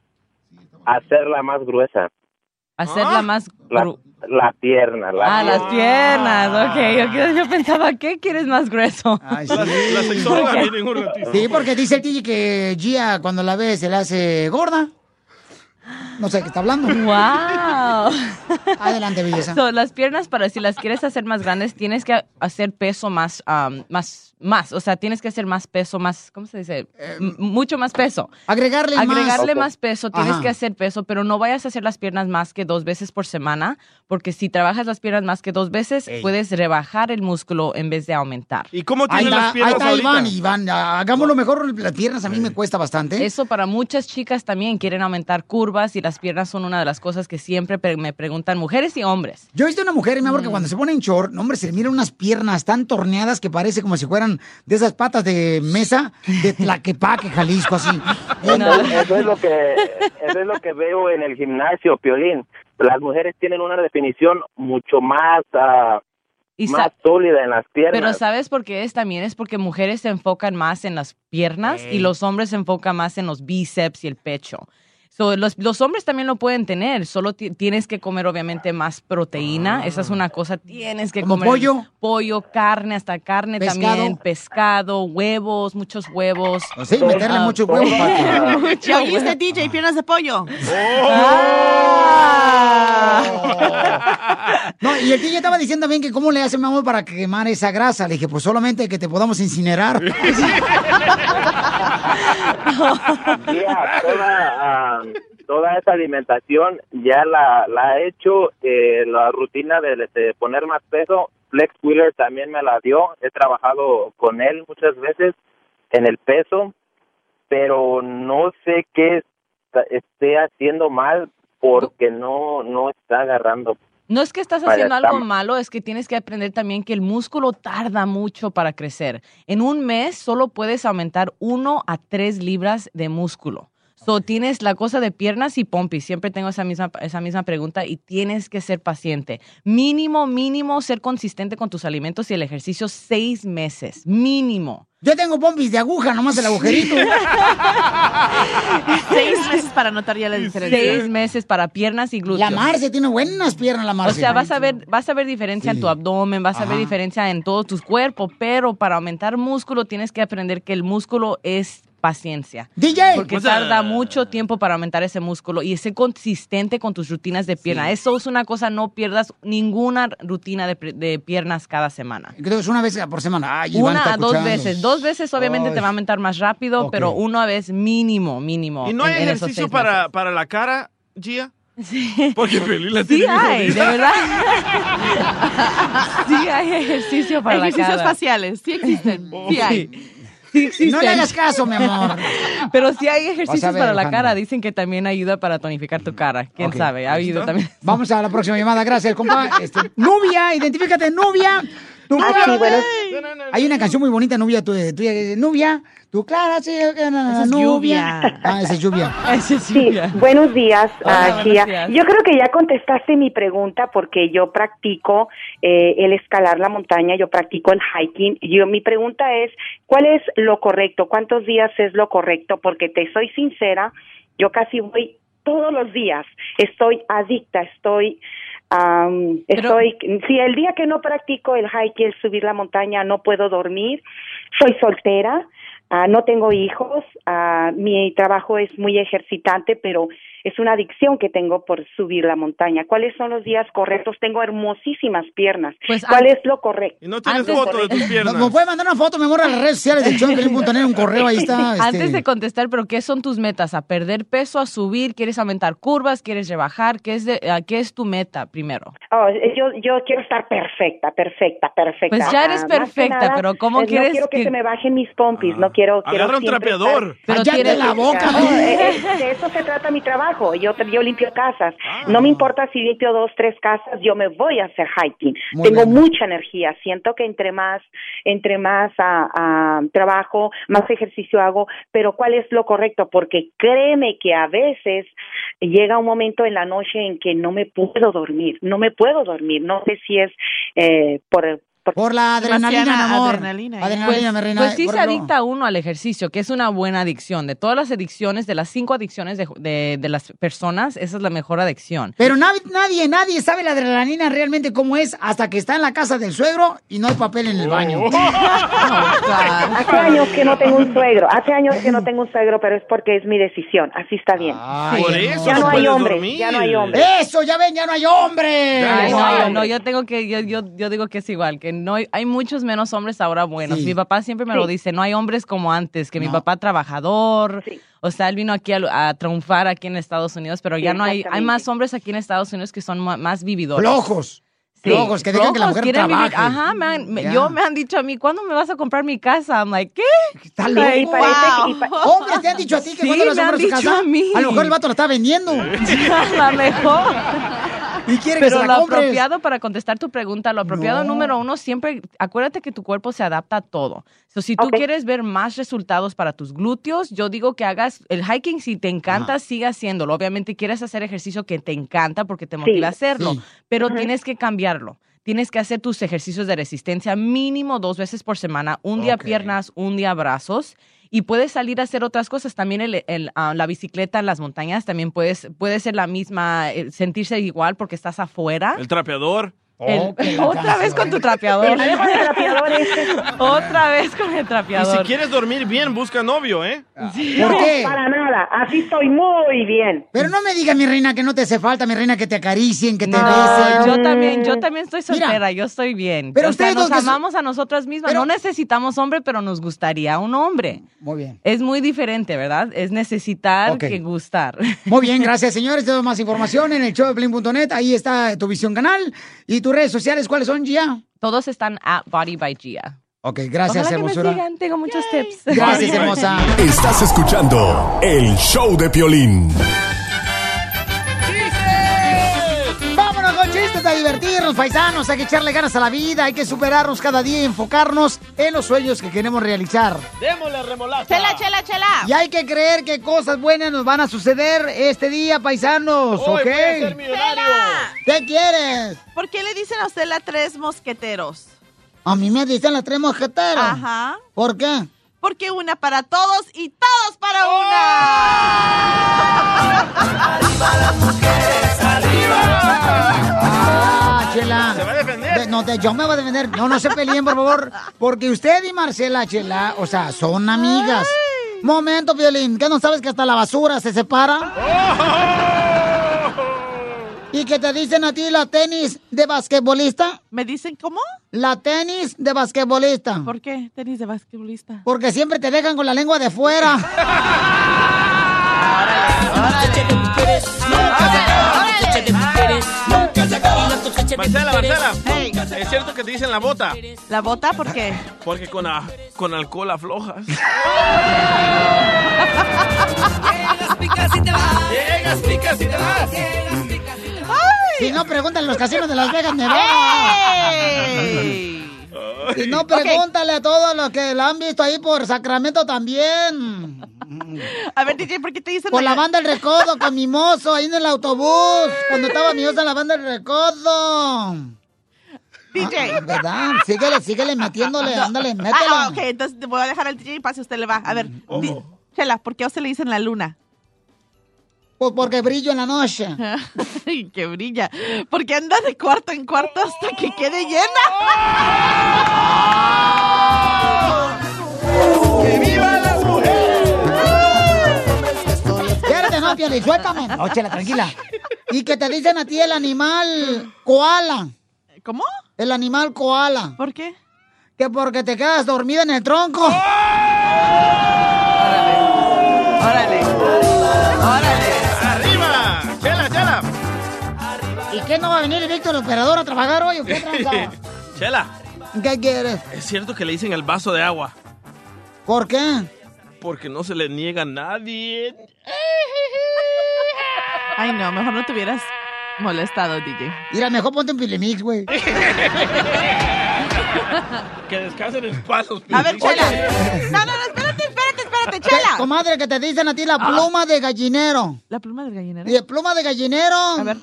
hacerla más gruesa? Hacerla más... La, gru- la pierna. La Ah, las piernas, ok. Yo, yo pensaba, ¿qué quieres más grueso? Ay, sí. La, la sexóloga un ratito. Sí, porque dice el que Gia cuando la ve se le hace gorda. No sé de qué está hablando. ¡Wow! Adelante, belleza. So, las piernas, para si las quieres hacer más grandes, tienes que hacer peso más, um, más, más. O sea, tienes que hacer más peso, más, ¿cómo se dice? M- mucho más peso. Agregarle, más. Agregarle más peso, tienes Ajá. que hacer peso, pero no vayas a hacer las piernas más que dos veces por semana, porque si trabajas las piernas más que dos veces, Ey. puedes rebajar el músculo en vez de aumentar. ¿Y cómo Ahí tienen está, las ahí piernas está ahorita? Iván, Iván. ah, Hagámoslo mejor. Las piernas a mí me cuesta bastante. Eso para muchas chicas también quieren aumentar curvas y las piernas son una de las cosas que siempre pre- me preguntan mujeres y hombres. Yo he visto una mujer, mi amor, Mm. que cuando se pone en short, no, hombre, se le miran unas piernas tan torneadas que parece como si fueran de esas patas de mesa de Tlaquepaque, Jalisco, así. Eso, eso es lo que eso es lo que veo en el gimnasio, Piolín. Las mujeres tienen una definición mucho más Y sa- más sólida en las piernas. Pero ¿sabes por qué es? También es porque mujeres se enfocan más en las piernas y los hombres se enfocan más en los bíceps y el pecho. So, los, los hombres también lo pueden tener, solo ti- tienes que comer obviamente más proteína, esa es una cosa, tienes que ¿Como comer pollo? pollo, carne, hasta carne ¿Pescado? también, pescado, huevos, muchos huevos. Sí, meterle Ah, muchos huevos para que- (laughs) mucho Ya oíste, huevo. DJ, piernas de pollo. No, y el DJ estaba diciendo también que cómo le hace mi amor para quemar esa grasa. Le dije, pues solamente que te podamos incinerar. (laughs) (laughs) Ya, toda, ah, toda esa alimentación ya la, la he hecho, eh, la rutina de, de poner más peso, Flex Wheeler también me la dio, he trabajado con él muchas veces en el peso, pero no sé qué está- esté haciendo mal porque no, no está agarrando. No es que estás haciendo algo malo, es que tienes que aprender también que el músculo tarda mucho para crecer. En un mes solo puedes aumentar uno a tres libras de músculo. So, tienes la cosa de piernas y pompis. Siempre tengo esa misma, esa misma pregunta y tienes que ser paciente. Mínimo, mínimo, ser consistente con tus alimentos y el ejercicio seis meses. Mínimo. Yo tengo pompis de aguja, nomás el agujerito. (laughs) Seis meses para notar ya la diferencia. Seis meses para piernas y glúteos. La Marce tiene buenas piernas, la Marce. O sea, vas a ver, vas a ver diferencia en tu abdomen, vas a ver diferencia en todo tu cuerpo, pero para aumentar músculo tienes que aprender que el músculo es paciencia. DJ. Porque What's tarda mucho tiempo para aumentar ese músculo y ser consistente con tus rutinas de pierna. Eso es una cosa, no pierdas ninguna rutina de, piernas cada semana. Creo que es una vez por semana. Ay, Iván Una a dos veces. Dos veces obviamente Ay. te va a aumentar más rápido, pero una vez mínimo, mínimo. ¿Y no hay en- ejercicio para, para la cara, Gia? Sí. Porque Pelín la Sí tiene bien hay, de verdad. (laughs) sí hay ejercicio para Ejercicios la cara. faciales, sí existen. Sí hay. Sí No le hagas caso, mi amor. (laughs) Pero sí hay ejercicios ver, para la cara. Dicen que también ayuda para tonificar tu cara. ¿Quién sabe? Ha habido también. Vamos a la próxima llamada. Gracias, compa. (laughs) Este, Nubia, identifícate, Nubia. Ah, cara- sí, bueno. Hay una canción muy bonita, Nubia, tu, tuya, dice, Nubia, tu clara, sí, na, Esa es Nubia. lluvia. Ah, esa es lluvia. (laughs) Es Sí, buenos días, Hola, ah, buenos Gia. días. Yo creo que ya contestaste mi pregunta porque yo practico eh, el escalar la montaña, yo practico el hiking. Yo mi pregunta es, ¿cuál es lo correcto? ¿Cuántos días es lo correcto? Porque te soy sincera, yo casi voy todos los días. Estoy adicta, estoy am, estoy si el día que no practico el hiking, el subir la montaña, no puedo dormir. Soy soltera. Ah, no tengo hijos, ah, mi trabajo es muy ejercitante, pero es una adicción que tengo por subir la montaña. ¿Cuáles son los días correctos? Tengo hermosísimas piernas. Pues ¿Cuál an- es lo correcto? Y no tienes Antes- foto de tus ¿Me piernas. (laughs) me puede mandar una foto, mi amor, a las redes sociales show? tener un correo, ahí está. (laughs) este. Antes de contestar, pero ¿qué son tus metas? ¿A perder peso, a subir? ¿Quieres aumentar curvas? ¿Quieres rebajar? ¿Qué es, de- ah, ¿qué es tu meta primero? Oh, yo, yo quiero estar perfecta, perfecta, perfecta. Pues ya eres Ah, perfecta, nada, pero ¿cómo eh, quieres No quiero que, que- se me bajen mis pompis, no quiero... quiero Agarra un trapeador. estar- Pero tienes- la boca, (laughs) No, eh, eh, de eso se trata mi trabajo. Yo, yo limpio casas. No me importa si limpio dos, tres casas, yo me voy a hacer hiking. Muy Tengo bien. mucha energía. Siento que entre más, entre más ah, ah, trabajo, más ejercicio hago. Pero ¿cuál es lo correcto? Porque créeme que a veces llega un momento en la noche en que no me puedo dormir. No me puedo dormir. No sé si es eh, por, por Por la adrenalina, mi amor. adrenalina. Adrenalina, mi reina. Pues sí Por se adicta uno al ejercicio, que es una buena adicción. De todas las adicciones, de las cinco adicciones de, de- de las personas, esa es la mejor adicción. Pero nadie, nadie, nadie sabe la adrenalina realmente cómo es hasta que está en la casa del suegro y no hay papel en el baño. (laughs) Hace años que no tengo un suegro, hace años que no tengo un suegro, pero es porque es mi decisión, así está bien. Ay, Por no. eso ya no hay puedes hombre, dormir. ya no hay hombre. Eso, ya ven, ya no hay hombre. Ya Ay, no no, yo tengo que, yo, yo, yo digo que es igual, que no hay, hay muchos menos hombres ahora buenos. Sí. Mi papá siempre me lo dice, no hay hombres como antes, que mi papá trabajador, Sí. o sea, él vino aquí a, a triunfar aquí en Estados Unidos, pero Sí, ya no hay, hay más hombres aquí en Estados Unidos que son más vividores. Flojos. Sí, Flojos, que dejan que la mujer quieren vivir- trabaje. Ajá, me han- me- yo me han dicho a mí, ¿cuándo me vas a comprar mi casa? I'm like, ¿qué? Está loco. Hombres, te han dicho a ti que Sí, cuando vas me a han comprar su dicho casa, a mí. a lo mejor el vato la está vendiendo (laughs) a lo mejor. Y quiere que Pero lo compres. apropiado para contestar tu pregunta, lo apropiado No. número uno, siempre acuérdate que tu cuerpo se adapta a todo. So, si tú quieres ver más resultados para tus glúteos, yo digo que hagas el hiking, si te encanta, sigue haciéndolo. Obviamente quieres hacer ejercicio que te encanta porque te motiva a hacerlo, sí. pero tienes que cambiarlo. Tienes que hacer tus ejercicios de resistencia mínimo dos veces por semana, un día piernas, un día brazos. Y puedes salir a hacer otras cosas. También el, el, ah, la bicicleta en las montañas también puedes, puede ser la misma, eh, sentirse igual porque estás afuera. El trapeador. El- (laughs) otra vez con tu trapeador. (laughs) Otra vez con el Y trapeador. si quieres dormir bien, busca novio, ¿eh? ¿Por qué? Para nada, así estoy muy bien. Pero no me digas, mi reina, que no te hace falta, mi reina, que te acaricien, que te No, besen. yo también, yo también estoy Mira, soltera, yo estoy bien. pero o sea, ustedes nos son- amamos a nosotras mismas. Pero- no necesitamos hombre, pero nos gustaría un hombre. Muy bien. Es muy diferente, ¿verdad? Es necesitar que gustar. Muy bien, (laughs) gracias, señores. Tenemos más información en el show de. Ahí está tu visión canal. ¿Y tus redes sociales cuáles son, Gia? Todos están at Body by Gia. Ok, gracias, Ojalá que hermosura. me sigan, tengo muchos tips. Gracias, (laughs) hermosa. Estás escuchando el show de Piolín. Paisanos. Hay que echarle ganas a la vida, hay que superarnos cada día y enfocarnos en los sueños que queremos realizar. Démosle remolacha. Chela, chela, chela. Y hay que creer que cosas buenas nos van a suceder este día, paisanos, Hoy ¿ok? voy a ser millonario. ¿Qué quieres? ¿Por qué le dicen a usted la tres mosqueteros? A mí me dicen las tres mosqueteros. Ajá. ¿Por qué? Porque una para todos y todos para Ah, (laughs) Chela. Se va a defender. De- no, de- yo me voy a defender. No, no se peleen, por favor. Porque usted y Marcela, Chela, o sea, son amigas. Momento, Violín. ¿Qué no sabes que hasta la basura se separa? ¿Y que te dicen a ti la tenis de basquetbolista? ¿Me dicen cómo? La tenis de basquetbolista. ¿Por qué? Tenis de basquetbolista. Porque siempre te dejan con la lengua de fuera. (laughs) Marcela, Marcela. Es cierto que te dicen la bota. ¿La bota por qué? Porque con, a- con alcohol aflojas. Llegas, picas y te vas. Llegas, picas y te vas. Si no, pregúntale a los casinos de Las Vegas, Nevada. Si no, pregúntale a todos los que la han visto ahí por Sacramento también. A ver, DJ, ¿por qué te dicen Por la banda El Recodo, con mi mozo, ahí en el autobús. Cuando estaba mi mozo en la banda El Recodo. DJ. Ah, ¿Verdad? Síguele, síguele metiéndole, ándale, métela. Ah, ok, entonces voy a dejar al DJ y pase, usted le va. A ver, di- Chela, ¿por qué a usted le dicen la luna? Pues porque brillo en la noche. (laughs) Ay, que brilla. Porque anda de cuarto en cuarto hasta que quede llena. ¡Que vivan las mujeres! Espérate, no, Pioli, suéltame. No, chela, tranquila. (laughs) Y que te dicen a ti el animal koala. ¿Cómo? El animal koala. ¿Por qué? Que porque te quedas dormida en el tronco. Órale. Órale. No va a venir el Víctor el operador a trabajar hoy o qué (laughs) tranza? Chela, ¿Qué quieres? es cierto que le dicen el vaso de agua. ¿Por qué? Porque no se le niega a nadie. (laughs) Ay, no, mejor no te hubieras molestado, DJ. Mira, mejor ponte un pilimix, güey. (laughs) Que descansen en pasos. A ver, Chela. No, no, no, ¿Qué, Chela. comadre, que te dicen a ti la pluma de gallinero. La pluma del gallinero. Y de pluma de gallinero,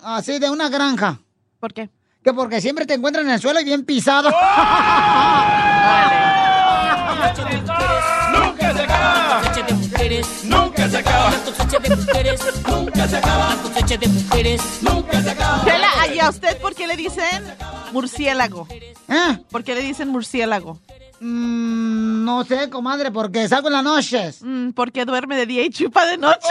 así de una granja. ¿Por qué? Que porque siempre te encuentran en el suelo y bien pisado. ¡Nunca se acaba! de mujeres. ¡Nunca se acaba! Nunca se acaba. Nunca se acaba. Chela, ¿y a usted por qué le dicen murciélago? ¿Eh? ¿Por qué le dicen murciélago? Mm, no sé, comadre, porque salgo en las noches. Mm, porque duerme de día y chupa de noche.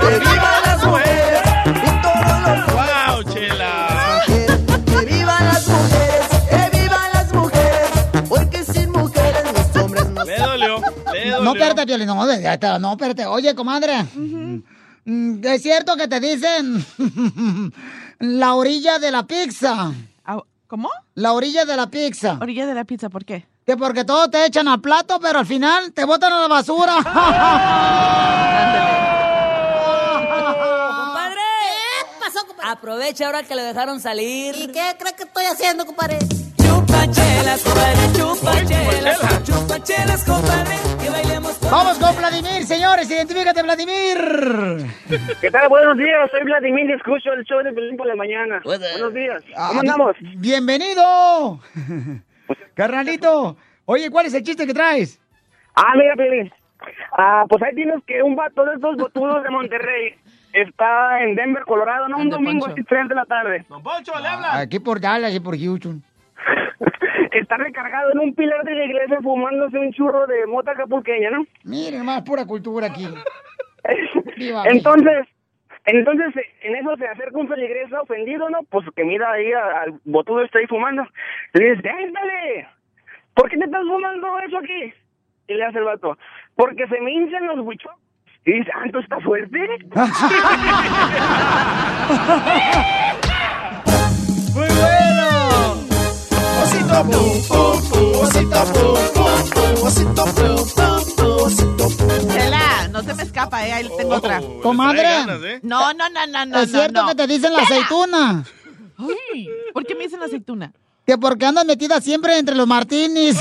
¡Que vivan las mujeres! ¡Wow, Chela! Que vivan las mujeres, que vivan las mujeres, porque sin mujeres los hombres no Le dolió, le dolió. No, espérate, Piolín, no, no, espérate. Oye, comadre, mm, es cierto que te dicen la orilla de la pizza. Ah, ¿Cómo? La orilla de la pizza. Orilla de la pizza, ¿por qué? Que porque todo te echan al plato, pero al final te botan a la basura. (laughs) Compadre. ¿Qué pasó, compadre? Aprovecha ahora que lo dejaron salir. ¿Y qué crees que estoy haciendo, compadre? Chupa chelas, compadre. Chupa chelas. Chupa chelas, compadre. Que bailemos con Vamos con Vladimir, señores. Identifícate, Vladimir. ¿Qué tal? Buenos días, soy Vladimir y escucho el show de Pelín por la mañana. Buenos días. Ah, ¿Cómo andamos? bi- Bienvenido. (laughs) Carnalito. Oye, ¿cuál es el chiste que traes? Ah, mira, Pelín. Ah, pues ahí tienes que un vato de esos botudos de Monterrey está en Denver, Colorado, ¿no? Un domingo Poncho. así, 3 de la tarde. Don Poncho, le habla. Aquí por Dallas y por Houston. (laughs) Está recargado en un pilar de la iglesia fumándose un churro de mota acapulqueña, ¿no? Miren, más pura cultura aquí. (laughs) Entonces, entonces en eso se acerca un feligrés ofendido, ¿no? Pues que mira ahí a- al botudo está ahí fumando. Le dice, ¡Éndale! ¿Por qué te estás fumando eso aquí? Y le hace el vato, porque se me hinchan los buchos. Y dice, ¡ah, ¿tú estás fuerte? (laughs) ¡Muy bueno! Osito pu, pu, pu, osito pu, pu, pu, osito pu, pu, pu, osito pu. Chela, no se me escapa, eh. Ahí tengo otra. Comadre. No, no, no, no, no. es cierto no, no. que te dicen la aceituna. Ay, ¿Por qué me dicen aceituna? Que porque andas metida siempre entre los martinis.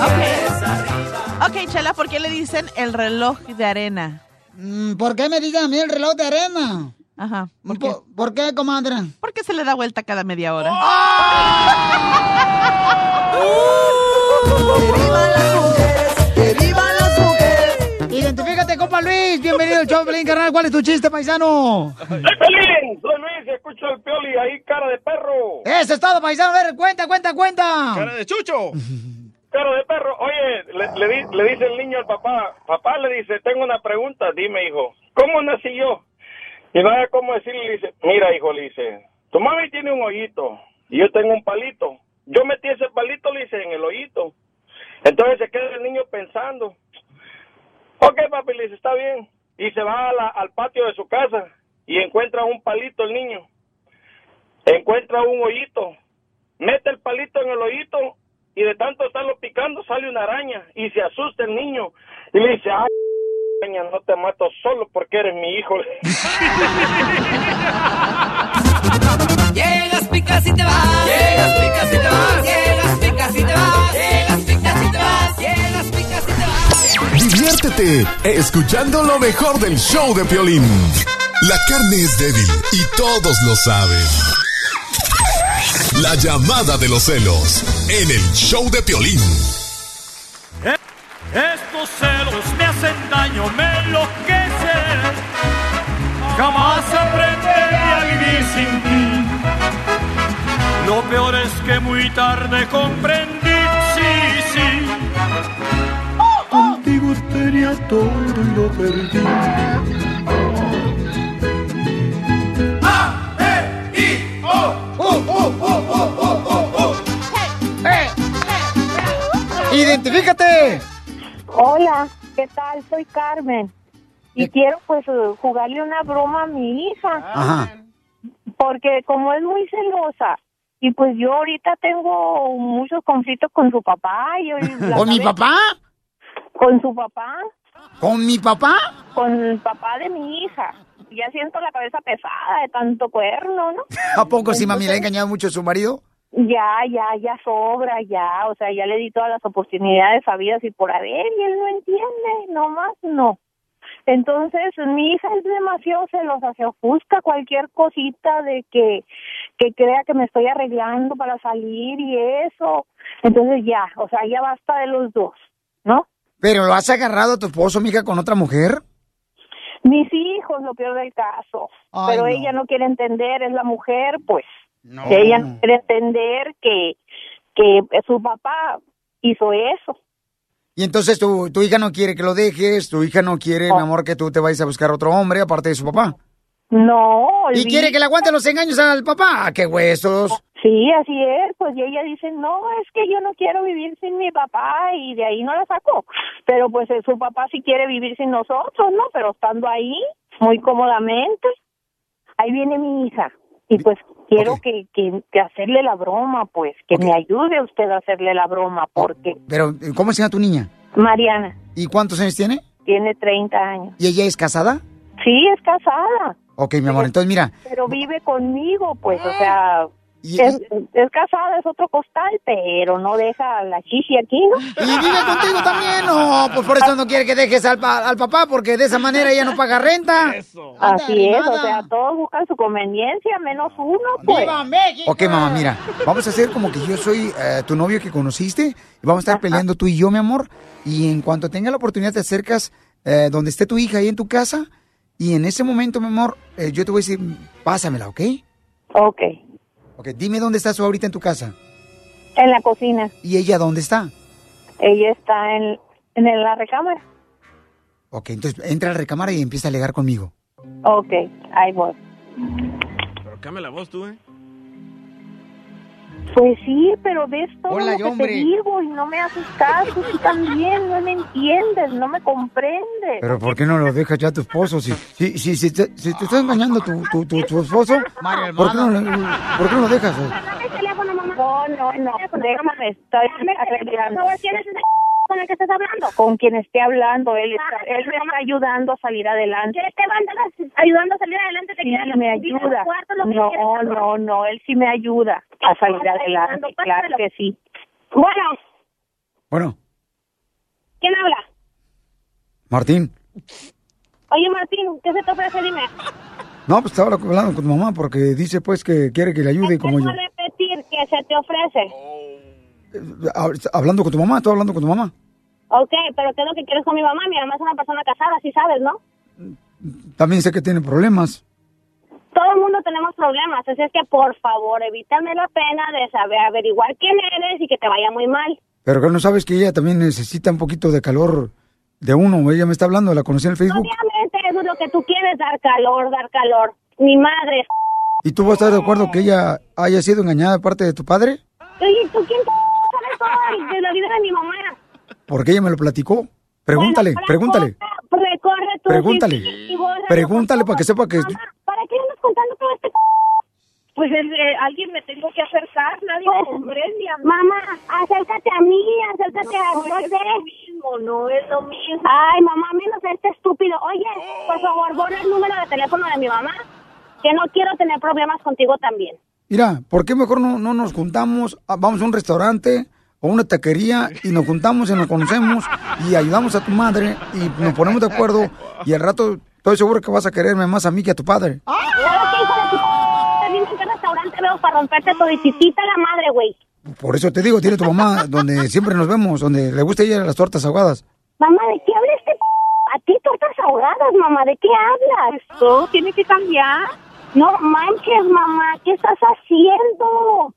Ok. Ok, Chela, ¿por qué le dicen el reloj de arena? Mm, ¿Por qué me dicen a mí el reloj de arena? Ajá. ¿Por qué? ¿Por qué, comadre? Porque se le da vuelta cada media hora. ¡Que Compa Luis. Bienvenido al show, Pelín, carnal. ¿Cuál es tu chiste, paisano? Pelín, soy Luis escucho el pioli ahí, cara de perro. Eso es todo, paisano. A ver, cuenta, cuenta, cuenta. Cara de chucho. (laughs) Cara de perro. Oye, le, le di- le dice el niño al papá. Papá le dice, tengo una pregunta. Dime, hijo, ¿cómo nací yo? Y no hay cómo decirle, le dice, mira, hijo, le dice, tu mami tiene un hoyito y yo tengo un palito. Yo metí ese palito, le dice, en el hoyito. Entonces se queda el niño pensando. Ok, papi, le dice, está bien. Y se va al patio de su casa y encuentra un palito el niño. Encuentra un hoyito. Mete el palito en el hoyito y de tanto estarlo picando sale una araña y se asusta el niño. Y le dice, ay, araña, no te mato solo porque eres mi hijo. (laughs) Llegas, picas y te vas. Llegas, picas y te vas. Llegas, picas y te vas. Llegas, Diviértete escuchando lo mejor del show de Piolín. La carne es débil y todos lo saben. La llamada de los celos en el show de Piolín. Estos celos me hacen daño, me enloquecen. Jamás aprenderé a vivir sin ti. Lo peor es que muy tarde comprendí, sí, sí. Contigo tenía todo y lo perdí. ¡Identifícate! Hola, ¿qué tal? Soy Carmen. Y quiero pues jugarle una broma a mi hija. Ajá. Porque como es muy celosa y pues yo ahorita tengo muchos conflictos con su papá. Y (laughs) ¿Con mi papá? Con su papá. ¿Con mi papá? Con el papá de mi hija. Ya siento la cabeza pesada de tanto cuerno, ¿no? (laughs) ¿A poco sí, mami, le ha engañado mucho a su marido? Ya, ya, ya sobra, ya. O sea, ya le di todas las oportunidades sabidas y por haber y él no entiende, nomás no. Entonces, mi hija es demasiado celosa, se ofusca cualquier cosita de que, que crea que me estoy arreglando para salir y eso. Entonces ya, o sea, ya basta de los dos, ¿no? ¿Pero lo has agarrado a tu esposo, mija, con otra mujer? Mis hijos, lo peor del caso. Ay, Pero no. ella no quiere entender, es la mujer, pues. Que ella no quiere entender que, que su papá hizo eso. Y entonces tu, tu hija no quiere que lo dejes, tu hija no quiere, mi amor, que tú te vayas a buscar otro hombre aparte de su papá. No, ¿Y quiere que le aguante los engaños al papá? ¡Ah, ¡Qué huesos! Sí, así es. Pues y ella dice, no, es que yo no quiero vivir sin mi papá y de ahí no la sacó. Pero pues eh, su papá sí quiere vivir sin nosotros, ¿no? Pero estando ahí, muy cómodamente. Ahí viene mi hija. Y pues quiero que, que, que hacerle la broma, pues, que me ayude usted a hacerle la broma, porque Pero, ¿cómo se llama tu niña? Mariana ¿Y cuántos años tiene? tiene 30 años. ¿Y ella es casada? Sí, es casada, Ok, mi amor, entonces mira, pero vive conmigo, pues, o sea, Es, es casada, es otro costal, pero no deja la chichi aquí, ¿no? ¿Y vive contigo también? No, pues por eso no quiere que dejes al, pa- al papá, porque de esa manera ella no paga renta. Así es, o sea, todos buscan su conveniencia, menos uno, pues. Ok, mamá, mira, vamos a hacer como que yo soy eh, tu novio que conociste y vamos a estar peleando tú y yo, mi amor. Y en cuanto tenga la oportunidad te acercas eh, donde esté tu hija ahí en tu casa y en ese momento, mi amor, eh, yo te voy a decir, pásamela, ¿ok? Ok. Ok, dime dónde estás tú ahorita en tu casa. En la cocina. ¿Y ella dónde está? Ella está en, en la recámara. Ok, entonces entra a la recámara y empieza a alegar conmigo. Ok, ahí voy. Pero cambia la voz tú, ¿eh? Pues sí, pero ves todo Hola, lo que hombre. te digo y no me haces caso, tú también, no me entiendes, no me comprendes. Pero ¿por qué no lo dejas ya a tu esposo? Si, si, si, si te, si te está engañando tu, tu, tu, tu esposo, ¿por qué, no, ¿por qué no lo dejas? No, no, no, déjame, estoy arreglando. ¿Quién es ese con el que estás hablando? Con quien esté hablando, él, está, él me está ayudando a salir adelante. ¿Qué te van ayudando a salir adelante? Él me ayuda. No, no, no, él sí me ayuda a salir adelante, claro que sí. Bueno, Bueno, ¿quién habla? Martín. Oye, Martín, ¿qué se te ofrece? Dime. No, pues estaba hablando con tu mamá porque dice pues que quiere que le ayude como yo. Repetir que se te ofrece. Hab- Hablando con tu mamá, estoy hablando con tu mamá. Ok, pero ¿qué es lo que quieres con mi mamá? Mi mamá es una persona casada, sí sabes, ¿no? También sé que tiene problemas. Todo el mundo tenemos problemas, así es que por favor evítame la pena de saber averiguar quién eres y que te vaya muy mal. Pero que no sabes que ella también necesita un poquito de calor de uno. Ella me está hablando, la conocí en el Facebook. Obviamente eso es lo que tú quieres, dar calor, dar calor. Mi madre. ¿Y tú vas a estar de acuerdo que ella haya sido engañada de parte de tu padre? Oye, ¿tú quién sabes de la vida de mi mamá? Porque ella me lo platicó. Pregúntale, Bueno, pregúntale, Recorre tu pregúntale. y borra Pregúntale para que sepa que... ¿Para qué andas contando todo este Pues eh, alguien me tengo que acercar, nadie me comprende. Mamá, acércate a mí, acércate a no es lo mismo, no es lo mismo. Ay, mamá, menos este estúpido. Oye, por favor, borra el número de teléfono de mi mamá, que no quiero tener problemas contigo también. Mira, ¿por qué mejor no, no nos juntamos, a- vamos a un restaurante o una taquería y nos juntamos y nos conocemos y ayudamos a tu madre y nos ponemos de acuerdo y al rato estoy seguro que vas a quererme más a mí que a tu padre. ¿Sabes qué, hijo de tu También en qué restaurante veo para romperte la madre, güey. Por eso te digo, tiene tu mamá donde siempre nos vemos, donde le gusta ella las tortas ahogadas. Mamá, ¿de qué habla este p? A ti tortas ahogadas, mamá, ¿de qué hablas? Todo tiene que cambiar. No manches, mamá, ¿qué estás haciendo?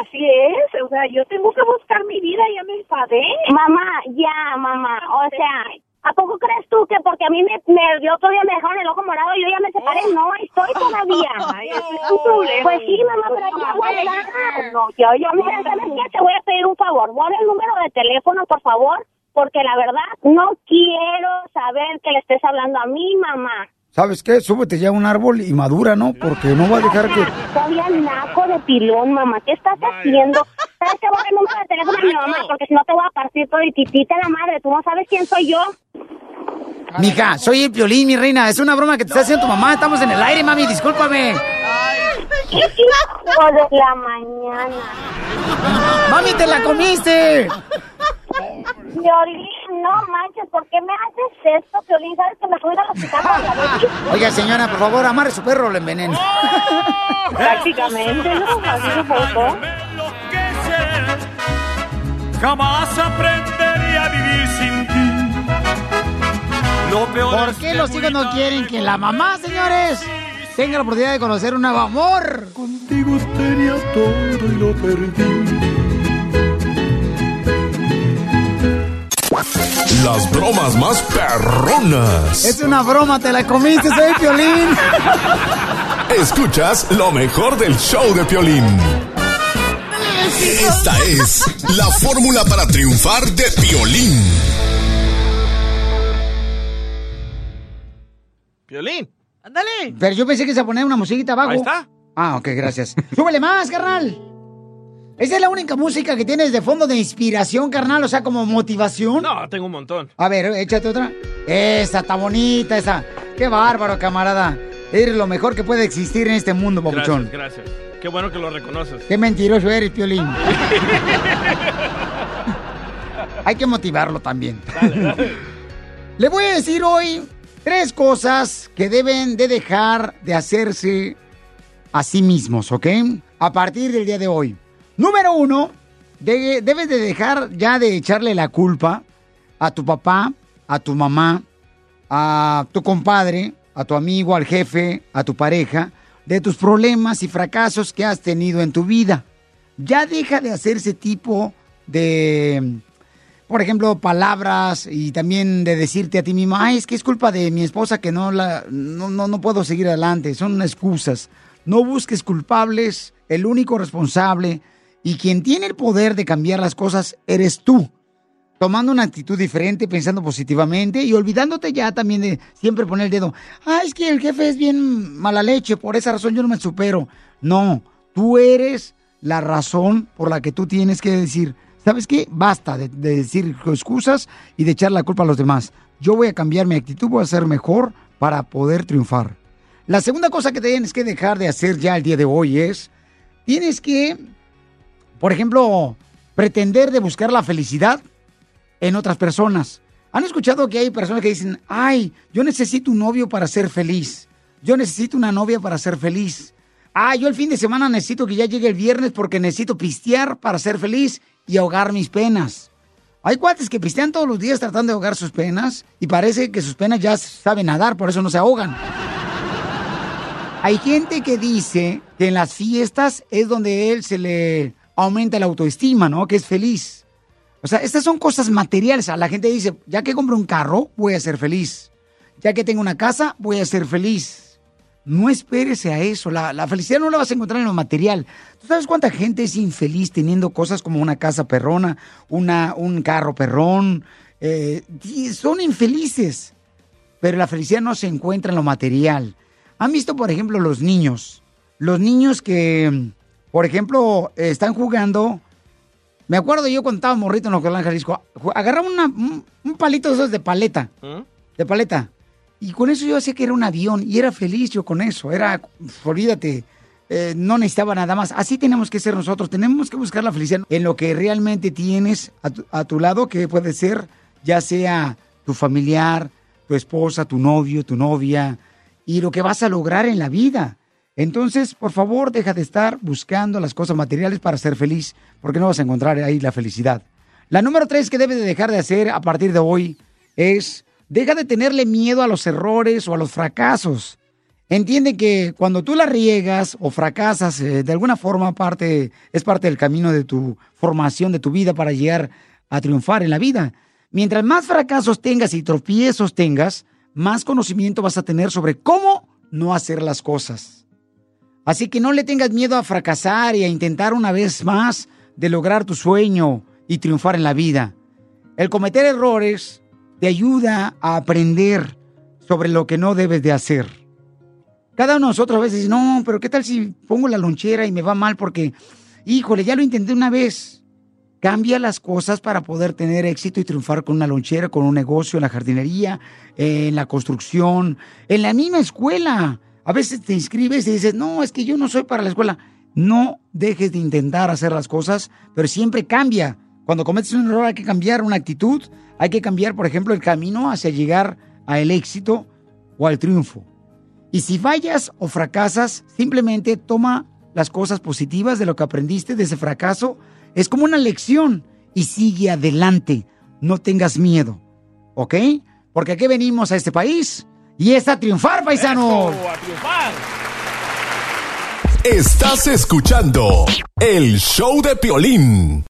Así es, o sea, yo tengo que buscar mi vida, ya me enfadé. Mamá, ya, mamá, o sea, ¿a poco crees tú que porque a mí me, me otro día me dejaron el ojo morado yo ya me separé? No, estoy todavía. (laughs) Ay, ese es tu problema. Pues sí, mamá, pero ya voy a hablar. No, yo, yo, mira, ¿sabes qué? Te voy a pedir un favor, borra el número de teléfono, por favor, porque la verdad no quiero saber que le estés hablando a mi mamá. ¿Sabes qué? Súbete ya a un árbol y madura, ¿no? Porque no va a dejar que... Todavía naco de pilón, mamá. ¿Qué estás haciendo? ¿Sabes qué? Borra el número de teléfono de mi mamá, porque si no te voy a partir todo y titita la madre. ¿Tú no sabes quién soy yo? Mija, soy el Piolín, mi reina. Es una broma que te está haciendo tu mamá. Estamos en el aire, mami. Discúlpame. ¿Qué hijo de la mañana? ¡Mami, te la comiste! Violín, no manches, ¿por qué me haces esto, Violín? ¿Sabes que me voy a ir al hospital noche? Oiga, señora, por favor, amarre su perro o lo envenena. (laughs) Prácticamente, ¿no? Así. Jamás aprendería a vivir sin ti. ¿Por qué los hijos no quieren que la mamá, señores, tenga la oportunidad de conocer un nuevo amor? Contigo tenía todo y lo perdí. Las bromas más perronas. Es una broma, te la comiste, soy Piolín. Escuchas lo mejor del show de Piolín. Esta es la fórmula para triunfar de Piolín. Piolín. Ándale. Pero yo pensé que se ponía una musiquita abajo. Ahí está. Ah, ok, gracias. Súbele más, carnal. Esa es la única música que tienes de fondo de inspiración, carnal, o sea, como motivación. No, tengo un montón. A ver, échate otra. Esa, está bonita, esa. Qué bárbaro, camarada. Eres lo mejor que puede existir en este mundo, papuchón. Gracias, gracias. Qué bueno que lo reconoces. Qué mentiroso eres, Piolín. (laughs) Hay que motivarlo también. (laughs) Le voy a decir hoy tres cosas que deben de dejar de hacerse a sí mismos, ¿ok? A partir del día de hoy. Número uno, de- debes de dejar ya de echarle la culpa a tu papá, a tu mamá, a tu compadre, a tu amigo, al jefe, a tu pareja, de tus problemas y fracasos que has tenido en tu vida. Ya deja de hacer ese tipo de, por ejemplo, palabras y también de decirte a ti mismo, ay, es que es culpa de mi esposa que no, la, no, no, no puedo seguir adelante. Son excusas. No busques culpables. El único responsable y quien tiene el poder de cambiar las cosas eres tú tomando una actitud diferente, pensando positivamente y olvidándote ya también de siempre poner el dedo. Ah, es que el jefe es bien mala leche, por esa razón yo no me supero. No, tú eres la razón por la que tú tienes que decir, ¿sabes qué? Basta de, de decir excusas y de echar la culpa a los demás. Yo voy a cambiar mi actitud, voy a ser mejor para poder triunfar. La segunda cosa que tienes que dejar de hacer ya el día de hoy es, tienes que, por ejemplo, pretender de buscar la felicidad en otras personas. ¿Han escuchado que hay personas que dicen, ay, yo necesito un novio para ser feliz? Yo necesito una novia para ser feliz. Ah, yo el fin de semana necesito que ya llegue el viernes porque necesito pistear para ser feliz y ahogar mis penas. Hay cuates que pistean todos los días tratando de ahogar sus penas y parece que sus penas ya saben nadar, por eso no se ahogan. Hay gente que dice que en las fiestas es donde él se le aumenta la autoestima, ¿no? Que es feliz. O sea, estas son cosas materiales. La gente dice, ya que compro un carro, voy a ser feliz. Ya que tengo una casa, voy a ser feliz. No espérese a eso. La, la felicidad no la vas a encontrar en lo material. ¿Tú sabes cuánta gente es infeliz teniendo cosas como una casa perrona, una, un carro perrón? Eh, son infelices. Pero la felicidad no se encuentra en lo material. ¿Han visto, por ejemplo, los niños? Los niños que, por ejemplo, están jugando me acuerdo yo cuando estaba morrito en Ocotlán, Jalisco, agarraba una- un, un palito de esos de paleta, de paleta, y con eso yo hacía que era un avión, y era feliz yo con eso, era, olvídate, eh, no necesitaba nada más. Así tenemos que ser nosotros, tenemos que buscar la felicidad en lo que realmente tienes a tu, a tu lado, que puede ser ya sea tu familiar, tu esposa, tu novio, tu novia, y lo que vas a lograr en la vida. Entonces, por favor, deja de estar buscando las cosas materiales para ser feliz, porque no vas a encontrar ahí la felicidad. La número tres que debes de dejar de hacer a partir de hoy es, deja de tenerle miedo a los errores o a los fracasos. Entiende que cuando tú la riegas o fracasas, eh, de alguna forma parte, es parte del camino de tu formación, de tu vida para llegar a triunfar en la vida. Mientras más fracasos tengas y tropiezos tengas, más conocimiento vas a tener sobre cómo no hacer las cosas. Así que no le tengas miedo a fracasar y a intentar una vez más de lograr tu sueño y triunfar en la vida. El cometer errores te ayuda a aprender sobre lo que no debes de hacer. Cada uno de nosotros a veces dice, no, pero ¿qué tal si pongo la lonchera y me va mal porque, híjole, ya lo intenté una vez? Cambia las cosas para poder tener éxito y triunfar con una lonchera, con un negocio, en la jardinería, en la construcción, en la misma escuela. A veces te inscribes y dices, no, es que yo no soy para la escuela. No dejes de intentar hacer las cosas, pero siempre cambia. Cuando cometes un error hay que cambiar una actitud, hay que cambiar, por ejemplo, el camino hacia llegar al éxito o al triunfo. Y si fallas o fracasas, simplemente toma las cosas positivas de lo que aprendiste de ese fracaso. Es como una lección y sigue adelante. No tengas miedo. ¿Ok? Porque aquí venimos a este país y es a triunfar, paisanos. Estás escuchando el show de Piolín.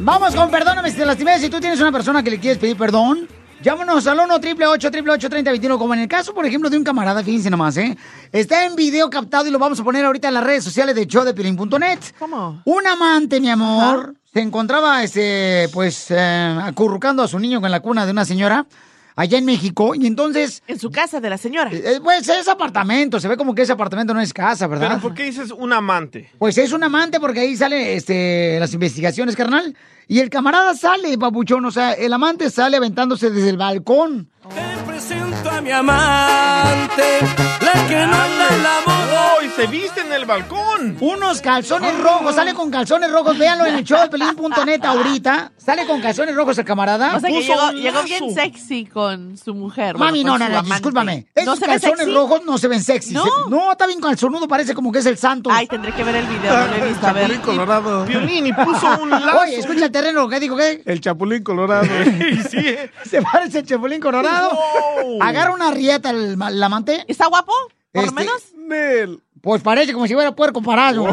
Vamos con perdóname si te lastimé. Si tú tienes una persona que le quieres pedir perdón, llámanos al 1 888 3021 Como en el caso, por ejemplo, de un camarada, fíjense nomás, ¿eh? Está en video captado y lo vamos a poner ahorita en las redes sociales de showdepilín.net. ¿Cómo? Un amante, mi amor, se encontraba, este, pues, eh, acurrucando a su niño en la cuna de una señora allá en México y entonces... En su casa de la señora. Eh, pues es apartamento, se ve como que ese apartamento no es casa, ¿verdad? Pero ¿por qué dices un amante? Pues es un amante porque ahí sale este, las investigaciones, carnal. Y el camarada sale, papuchón, o sea, el amante sale aventándose desde el balcón. Te presento a mi amante, la que no anda en la se viste en el balcón. Unos calzones rojos, sale con calzones rojos, véanlo en el show de pelín.net ahorita. Sale con calzones rojos el camarada. O sea que llegó, llegó bien sexy con su mujer. Mami, bueno, no, no, no, discúlpame. ¿No Esos calzones sexy? rojos no se ven sexy. ¿No? Se- no, está bien calzonudo, parece como que es el santo. Ay, tendré que ver el video, no lo he visto. A ver. Colorado. Piolín y puso (laughs) un lazo. Oye, escucha el terreno, ¿qué digo qué? El Chapulín Colorado. (laughs) sí. (laughs) Se parece el Chapulín Colorado. Wow. Agarra una rieta el, el amante. ¿Está guapo? Por lo Este, menos. Nel. Pues parece como si fuera puerco parado. (laughs)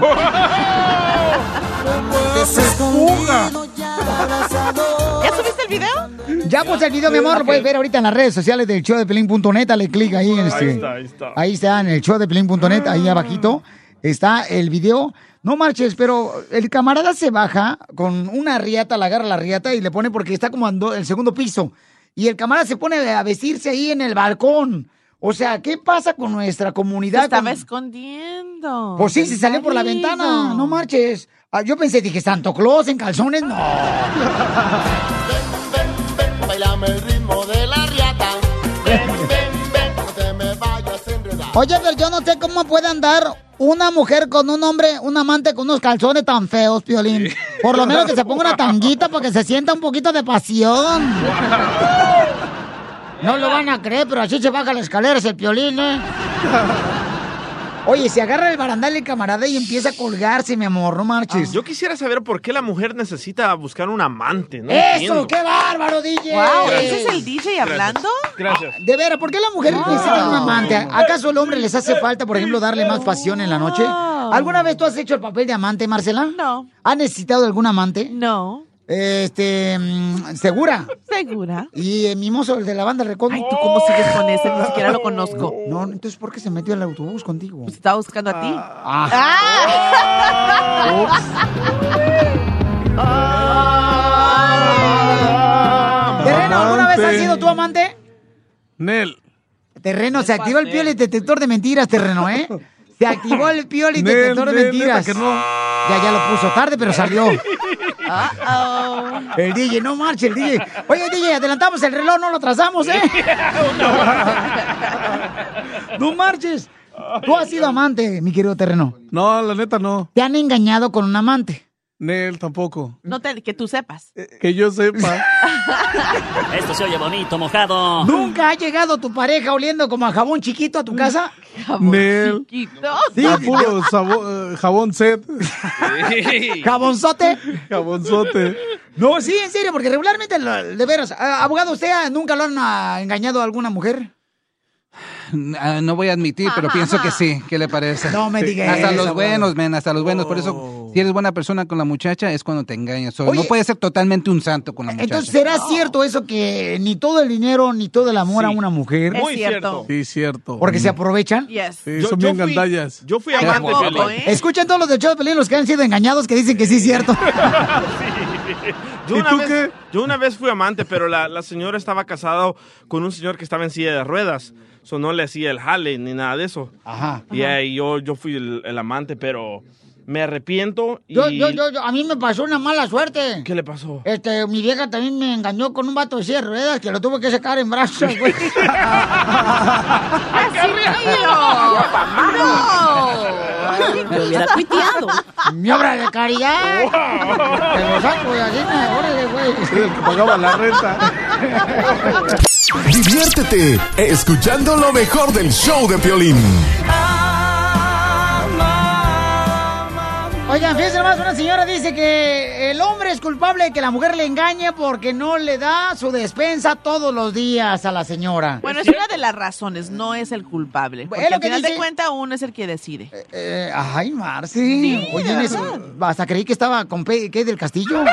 ¿Ya subiste el video? Ya puse el video, mi amor, lo puedes ver ahorita en las redes sociales del show de Pelín.net, dale clic ahí. En este, Ahí está, ahí está. Ahí está, en el show de Pelín.net, ahí abajito, está el video. No marches, pero el camarada se baja con una riata, la agarra la riata y le pone porque está como en el segundo piso. Y el camarada se pone a vestirse ahí en el balcón. O sea, ¿qué pasa con nuestra Se comunidad? estaba Con- escondiendo. Pues sí, se salió por la ventana, no marches. Ah, yo pensé, dije, Santo Claus en calzones, no. Bailame el ritmo de la riata. Ven, ven, ven, no te me vayas a enredar. Oye, pero yo no sé cómo puede andar una mujer con un hombre, un amante con unos calzones tan feos, Piolín. Por lo menos que se ponga una tanguita para que se sienta un poquito de pasión. (laughs) No lo van a creer, pero así se baja las escaleras el Piolín, ¿eh? Oye, se agarra el barandal el camarada y empieza a colgarse, mi amor, no marches. Yo quisiera saber por qué la mujer necesita buscar un amante. No ¡Eso! entiendo. ¡Qué bárbaro, DJ! Wow, Gracias. ¿ese es el DJ hablando? Gracias. De veras, ¿por qué la mujer necesita un amante? ¿Acaso el hombre les hace falta, por ejemplo, darle más pasión en la noche? ¿Alguna vez tú has hecho el papel de amante, Marcela? No. ¿Has necesitado algún amante? No. Este, mm, ¿segura? Segura. ¿Y el mimoso, el de la banda Recodo? Ay, ¿tú cómo sigues con ese? Ni siquiera lo conozco. No, entonces, ¿por qué se metió al autobús contigo? Pues estaba buscando a ti. Ah. Terreno, ¿alguna vez has sido tu amante? Nel. Terreno, se activó el pioli detector de mentiras, terreno, ¿eh? Se activó el pioli Nel, detector de mentiras. neta que no. Ya, ya lo puso tarde, pero salió. El DJ, no marche el DJ. Oye, DJ, adelantamos el reloj, no lo trazamos, ¿eh? (laughs) no marches. Tú has sido amante, mi querido terreno. No, la neta no. ¿Te han engañado con un amante? Nel tampoco. No te, que tú sepas. Que yo sepa. (laughs) Esto se oye bonito, mojado. ¿Nunca ha llegado tu pareja oliendo como a jabón chiquito a tu casa? Nel. Chiquito. Sí, A puro eh, jabón set. ¿Jabonzote? Jabonzote. No, sí, en serio, porque regularmente, de veras, abogado, ¿usted nunca lo han ah, engañado a alguna mujer? (laughs) Ah, no voy a admitir, pero pienso que sí. ¿Qué le parece? No me diga Hasta eso, los buenos, men, hasta los buenos. Por eso, si eres buena persona con la muchacha, es cuando te engañas. Oye. no puedes ser totalmente un santo con la muchacha. Entonces, ¿será cierto eso que ni todo el dinero ni todo el amor a una mujer? Es Muy cierto. cierto. Sí, cierto. Porque se aprovechan. Yes. Sí, Yo- son yo bien fui- gandallas. Yo fui amante. ¿eh? Escuchen todos los de show de Pelín, los que han sido engañados, que dicen que sí es cierto. (laughs) Yo ¿Y una, tú vez, qué? yo una vez fui amante, pero la, la señora estaba casada con un señor que estaba en silla de ruedas. So no le hacía el jale ni nada de eso. Ajá. Y ahí yo, yo fui el, el amante, pero me arrepiento. Y... Yo, yo, yo, yo- a mí me pasó una mala suerte. ¿Qué le pasó? Este, mi vieja también me engañó con un vato de silla de ruedas que lo tuve que sacar en brazos, güey. (laughs) (laughs) ¡No! Me hubiera cuiteado. Mi obra de caridad. (laughs) Te lo saco así me órale, güey. El que pagaba la renta. Diviértete escuchando lo mejor del show de Piolín. Oigan, fíjense nomás, una señora dice que el hombre es culpable de que la mujer le engañe porque no le da su despensa todos los días a la señora. Bueno, es una de las razones, no es el culpable. Porque Es lo al que final dice- de cuentas uno es el que decide. Eh, ay, Marci. Sí, Oye, en eso, hasta creí que estaba con Pe- ¿qué, del Castillo.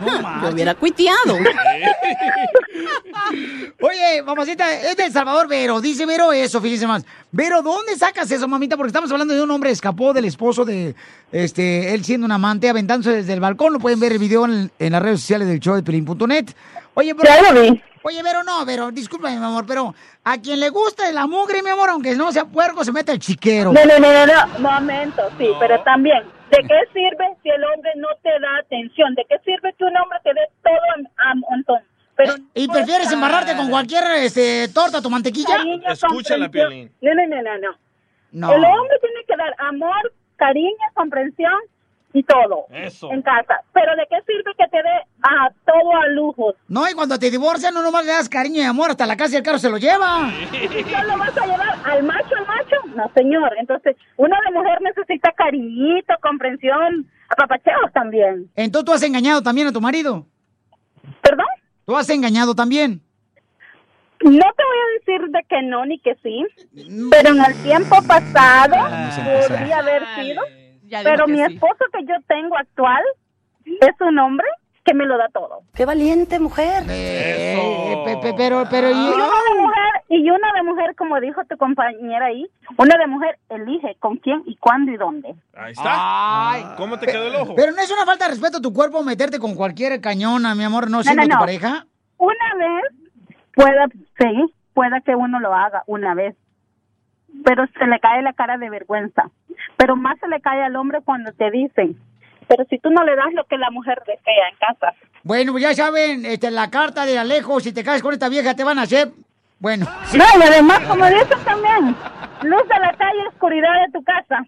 Me (laughs) hubiera cuiteado. (laughs) Oye, mamacita, es de El Salvador, Vero. Dice Vero eso, fíjese más. Vero, ¿dónde sacas eso, mamita? Porque estamos hablando de un hombre que escapó del esposo de, este, él siendo un amante, aventándose desde el balcón. Lo pueden ver el video en, en las redes sociales del show de Pelín.net. Oye, pero... Ya lo vi. Oye, Vero, no, Vero, discúlpame, mi amor, pero a quien le gusta la mugre, mi amor, aunque no sea puerco, se mete el chiquero. No, no, no, no, no, momento, sí, pero también, ¿de qué sirve si el hombre no te da atención? ¿De qué sirve que un hombre te dé todo a, a montón? Pero ¿Y prefieres embarrarte con cualquier este, torta tu mantequilla? Comprensión. No, no, no, no, no. No. El hombre tiene que dar amor, cariño, comprensión y todo Eso. en casa. Pero ¿de qué sirve que te dé a todo a lujos? No, y cuando te divorcian, no nomás le das cariño y amor, hasta la casa y el carro se lo lleva. ¿Y solo vas a llevar al macho al macho? No, señor. Entonces, una de mujer necesita cariñito, comprensión, apapacheos también. Entonces tú has engañado también a tu marido. ¿Perdón? Tú has engañado también. No te voy a decir de que no ni que sí, pero en el tiempo pasado podría haber sido. Ya Pero mi sí. esposo que yo tengo actual es un hombre que me lo da todo. ¡Qué valiente mujer! Eh, pe- pe- pero, pero... Y una de mujer, y una de mujer, como dijo tu compañera ahí, una de mujer elige con quién y cuándo y dónde. Ahí está. ¿Cómo te quedó el ojo? Pero no es una falta de respeto a tu cuerpo meterte con cualquier cañona, mi amor, no No, siendo no, tu pareja. Una vez, pueda, sí, pueda que uno lo haga una vez, pero se le cae la cara de vergüenza. Pero más se le cae al hombre cuando te dicen, pero si tú no le das lo que la mujer desea en casa. Bueno, pues ya saben, este, la carta de Alejo, si te caes con esta vieja te van a hacer... Bueno. No, y además, como dices también, luz de la calle, oscuridad de tu casa.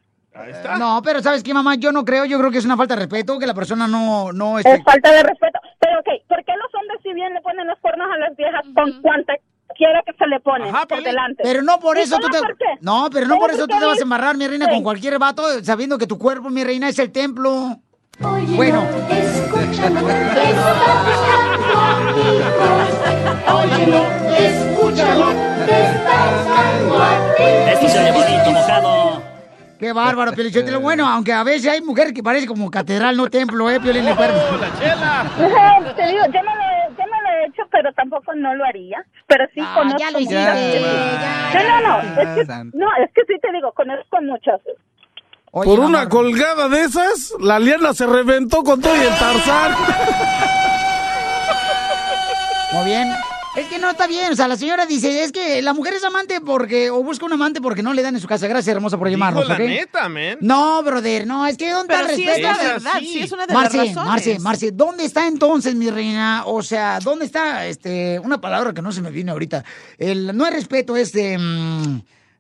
No, pero ¿sabes qué, mamá? Yo no creo, yo creo que es una falta de respeto, que la persona no... no este- Es falta de respeto. Pero, ok, ¿por qué los hombres si bien le ponen los cuernos a las viejas con cuanta quiera que se le pone por delante? Pero no por ¿Y eso tú te... por qué? No, pero no ¿Solo por eso tú te vas a embarrar, mi reina, Sí. con cualquier vato, sabiendo que tu cuerpo, mi reina, es el templo. bueno. Óyelo, (laughs) escúchalo, te está dando a ti. Esto se oye bonito, mojado. Qué bárbaro, Piolichotelo. Bueno, aunque a veces hay mujeres que parece como catedral, no templo, ¿eh, Piolín? de cuerno. Mujer, te digo, yo hecho, pero tampoco no lo haría. Pero sí conozco ya lo muchas hiciste, que- No, no, no. Es que, no, es que sí te digo, conozco muchas. Por una colgada de esas, la liana se reventó con todo y el tarzán. Muy bien. Es que no está bien, o sea, la señora dice, es que la mujer es amante porque, o busca un amante porque no le dan en su casa. Gracias, hermosa, por llamarnos, Dijo la neta, man. No, brother, no, es que ¿dónde está Pero el sí respeto? es la verdad, sí es una de Marce, las razones. Marce, Marce, ¿dónde está entonces, mi reina? O sea, ¿dónde está, este, una palabra que no se me viene ahorita? El, no es respeto, es, mm,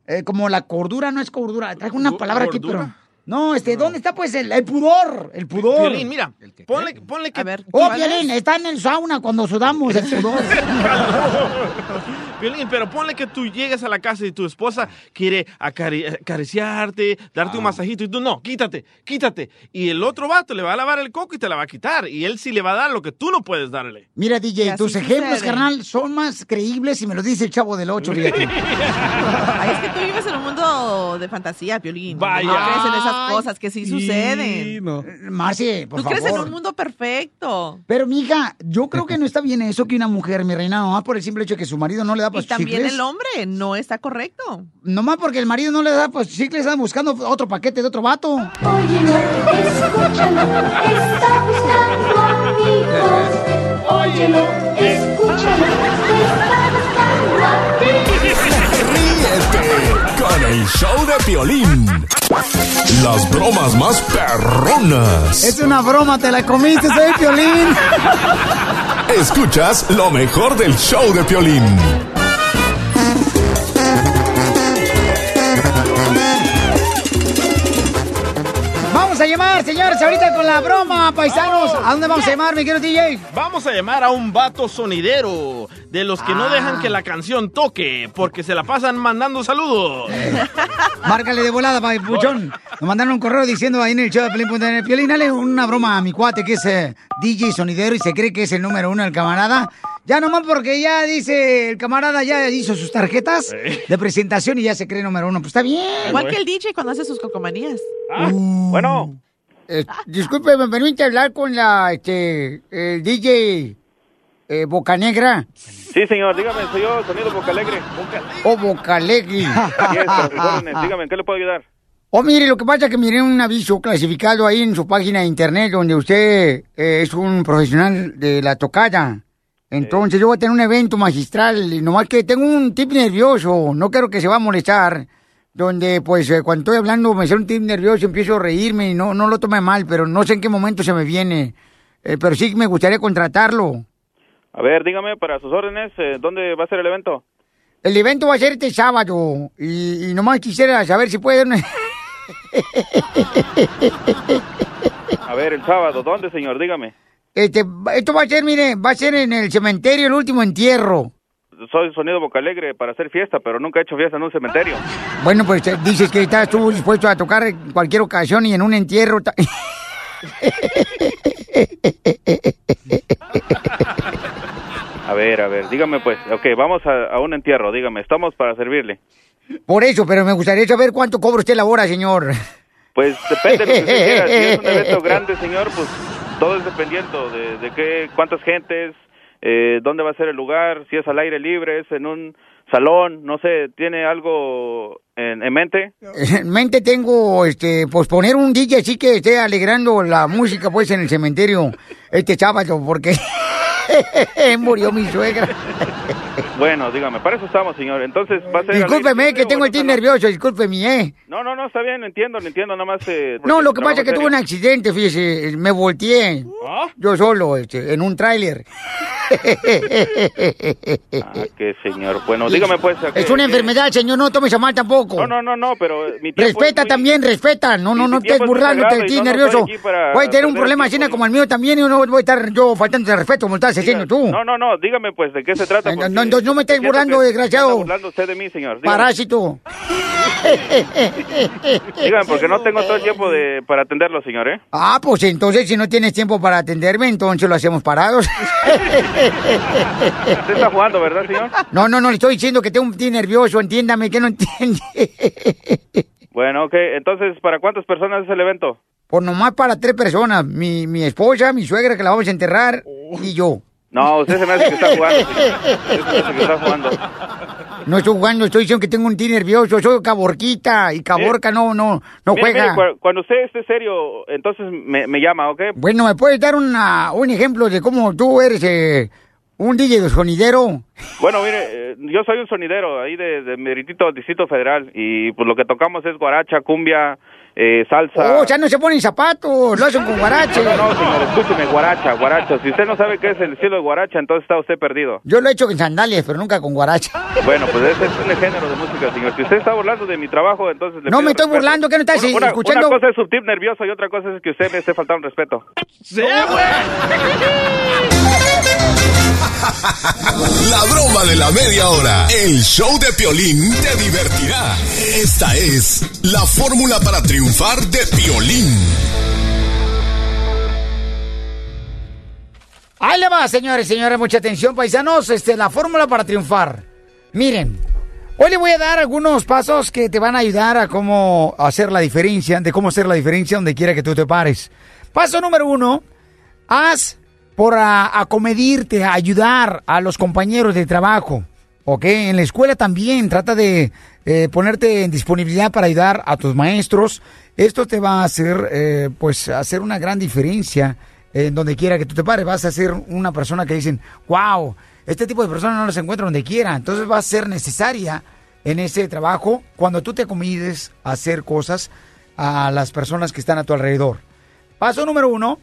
eh, como la cordura, no es cordura. Traigo una palabra aquí, pero... No, este, ¿dónde está, pues, el, el pudor? El pudor. Violín, mira, ponle, ponle que... Oh, Piolín, está en el sauna cuando sudamos el pudor. (laughs) Violín, pero ponle que tú llegas a la casa y tu esposa quiere acari- acariciarte, darte Ah. un masajito y tú no, quítate, quítate. Y el otro vato le va a lavar el coco y te la va a quitar. Y él sí le va a dar lo que tú no puedes darle. Mira, DJ, Y tus ejemplos, sucede. carnal, son más creíbles si me lo dice el chavo del 8, fíjate. (laughs) Ay, es que tú vives en un mundo de fantasía, Piolín. Vaya. No crees en esas cosas que sí suceden. Marci, por Tú favor. crees en un mundo perfecto. Pero, mija, yo creo que no está bien eso que una mujer, mi reina, nomás por el simple hecho de que su marido no le da Y pues también chicles. el hombre no está correcto. Nomás porque el marido no le da pues chicles, están buscando otro paquete de otro vato. Óyelo, escúchalo, está buscando amigos. Óyelo, escúchalo, está buscando a ti. Ríete con el show de Piolín. Las bromas más perronas. Es una broma, te la comiste, soy Piolín. (laughs) Escuchas lo mejor del show de Piolín. Vamos a llamar, señores, ahorita con la broma, paisanos. ¿A dónde vamos a llamar, mi querido DJ? Vamos a llamar a un vato sonidero, de los que no Ah. dejan que la canción toque, porque se la pasan mandando saludos. Márcale de volada, papuchón. Nos mandaron un correo diciendo ahí en el show de Pelín.net. Piolín, dale una broma a mi cuate que es eh, DJ sonidero y se cree que es el número uno el camarada. Ya nomás porque ya dice, el camarada ya hizo sus tarjetas de presentación y ya se cree número uno. Pues está bien. Igual que el DJ cuando hace sus cocomanías. bueno. disculpe, me permite hablar con la, este, el DJ eh, Bocanegra. Sí, señor, dígame, soy yo, Sonido Boca Alegre. O es, para sus órdenes. dígame, ¿en qué le puedo ayudar? Oh, mire, lo que pasa es que miré un aviso clasificado ahí en su página de internet donde usted eh, es un profesional de la tocada. Entonces yo voy a tener un evento magistral y nomás que tengo un tip nervioso, no quiero que se va a molestar, donde pues eh, cuando estoy hablando me sale un tip nervioso, empiezo a reírme y no, no lo tome mal, pero no sé en qué momento se me viene. Eh, pero sí me gustaría contratarlo. A ver, dígame, para sus órdenes, eh, ¿dónde va a ser el evento? El evento va a ser este sábado y, y nomás quisiera saber si puede... (laughs) A ver, el sábado, ¿dónde, señor? Dígame. Este, esto va a ser, mire, va a ser en el cementerio, el último entierro. Soy sonido boca alegre para hacer fiesta, pero nunca he hecho fiesta en un cementerio. Bueno, pues eh, dices que estás tú dispuesto a tocar en cualquier ocasión y en un entierro. (laughs) A ver, a ver, dígame pues. Ok, vamos a, a un entierro, dígame. Estamos para servirle. Por eso, pero me gustaría saber cuánto cobra usted la hora, señor. Pues depende de lo que usted quiera. Si es un evento grande, señor, pues todo es dependiendo de, de qué, cuántas gentes, eh, dónde va a ser el lugar, si es al aire libre, es en un salón, no sé, ¿tiene algo en, en mente? (laughs) En mente tengo, este, pues poner un DJ así que esté alegrando la música, pues, en el cementerio este sábado, porque (laughs) murió mi suegra. (laughs) Bueno, dígame, para eso estamos, señor. Entonces, ¿va a ser Discúlpeme, que tengo el tío nervioso, discúlpeme, ¿eh? No, no, no, está bien, entiendo, lo entiendo, nada más... eh, No, lo que pasa es que tuve un accidente, fíjese, me volteé. ¿Ah? Yo solo, este, en un tráiler. Ah, qué señor. Bueno, dígame pues... ¿a qué- Es una qué- enfermedad, señor, no tomes a mal tampoco. No, no, no, no, pero eh, mi Respeta también, respeta. No, no, no estés burlándote sagrado de y ti, no, nervioso. Voy a tener un problema así como el mío también y no voy a estar yo faltando de respeto como estás haciendo tú. No, no, no, dígame pues, ¿de qué se trata? No, no, no, me estés burlando, desgraciado. está burlando usted de mí, señor. Dígame, Parásito. (laughs) dígame, porque no tengo todo el tiempo de, para atenderlo, señor, ¿eh? Ah, pues entonces si no tienes tiempo para atenderme, entonces lo hacemos parados. (laughs) Usted está jugando, ¿verdad, señor? No, no, no, le estoy diciendo que tengo un tío nervioso, entiéndame que no entiende. (laughs) Bueno, ok, entonces, ¿para cuántas personas es el evento? Por nomás para tres personas, mi, mi esposa, mi suegra que la vamos a enterrar y yo. No, usted se me hace que está jugando, señor. Usted se me hace que está jugando. No estoy jugando, estoy diciendo que tengo un tío nervioso, soy caborquita y caborca no, no, no Mire, juega. mire, cu- cuando usted esté serio, entonces me, me llama, ¿ok? Bueno, ¿me puedes dar una, un ejemplo de cómo tú eres eh, un DJ de sonidero? Bueno, mire, eh, yo soy un sonidero ahí de, de Meritito Distrito Federal y pues lo que tocamos es guaracha, cumbia, eh, salsa. Oh, ya no se ponen zapatos, lo hacen con guarache. No, no, señor, escúcheme, guaracha, guaracha. Si usted no sabe qué es el estilo de guaracha, entonces está usted perdido. Yo lo he hecho con sandalias, pero nunca con guarache. Bueno, pues ese es un género de música, señor. Si usted está burlando de mi trabajo, entonces... le No me estoy respeto. burlando, ¿qué no estás Una- una- escuchando? Una cosa es su tip nervioso y otra cosa es que usted me esté faltando respeto. (laughs) La broma de la media hora. El show de Piolín te divertirá. Esta es la fórmula para triunfar de Piolín. Ahí le va, señores señores, mucha atención, paisanos. Este, la fórmula para triunfar. Miren, hoy le voy a dar algunos pasos que te van a ayudar a cómo hacer la diferencia, de cómo hacer la diferencia donde quiera que tú te pares. Paso número uno, haz por a- acomedirte, a ayudar a los compañeros de trabajo. ¿Ok? En la escuela también trata de eh, ponerte en disponibilidad para ayudar a tus maestros. Esto te va a hacer, eh, pues, hacer una gran diferencia en donde quiera que tú te pares. Vas a ser una persona que dicen, wow, este tipo de personas no las encuentro donde quiera. Entonces va a ser necesaria en ese trabajo cuando tú te comides a hacer cosas a las personas que están a tu alrededor. Paso número uno,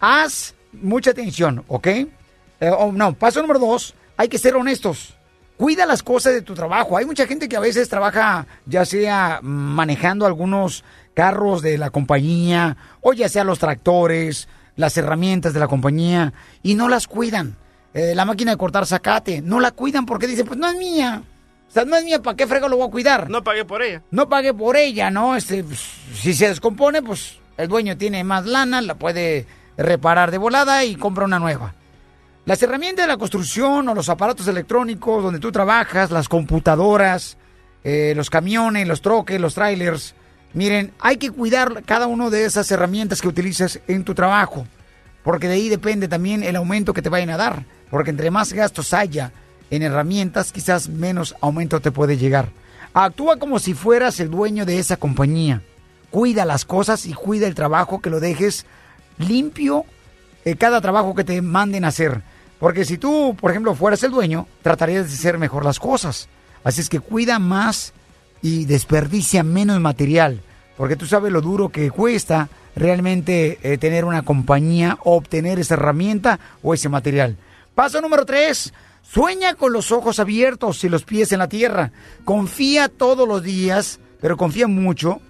haz mucha atención, ¿ok? Eh, oh, no, paso número dos, hay que ser honestos. Cuida las cosas de tu trabajo. Hay mucha gente que a veces trabaja ya sea manejando algunos carros de la compañía o ya sea los tractores, las herramientas de la compañía y no las cuidan. Eh, la máquina de cortar zacate, no la cuidan porque dicen, pues no es mía. O sea, no es mía, ¿para qué frego lo voy a cuidar? No pagué por ella. no pague por ella, ¿no? Este, pues, si se descompone, pues el dueño tiene más lana, la puede reparar de volada y compra una nueva. Las herramientas de la construcción o los aparatos electrónicos donde tú trabajas, las computadoras, eh, los camiones, los troques, los trailers, miren, hay que cuidar cada una de esas herramientas que utilizas en tu trabajo, porque de ahí depende también el aumento que te vayan a dar, porque entre más gastos haya en herramientas, quizás menos aumento te puede llegar. Actúa como si fueras el dueño de esa compañía. Cuida las cosas y cuida el trabajo, que lo dejes limpio eh, cada trabajo que te manden a hacer. Porque si tú, por ejemplo, fueras el dueño, tratarías de hacer mejor las cosas. Así es que cuida más y desperdicia menos material. Porque tú sabes lo duro que cuesta realmente eh, tener una compañía obtener esa herramienta o ese material. Paso número tres. Sueña con los ojos abiertos y los pies en la tierra. Confía todos los días, pero confía mucho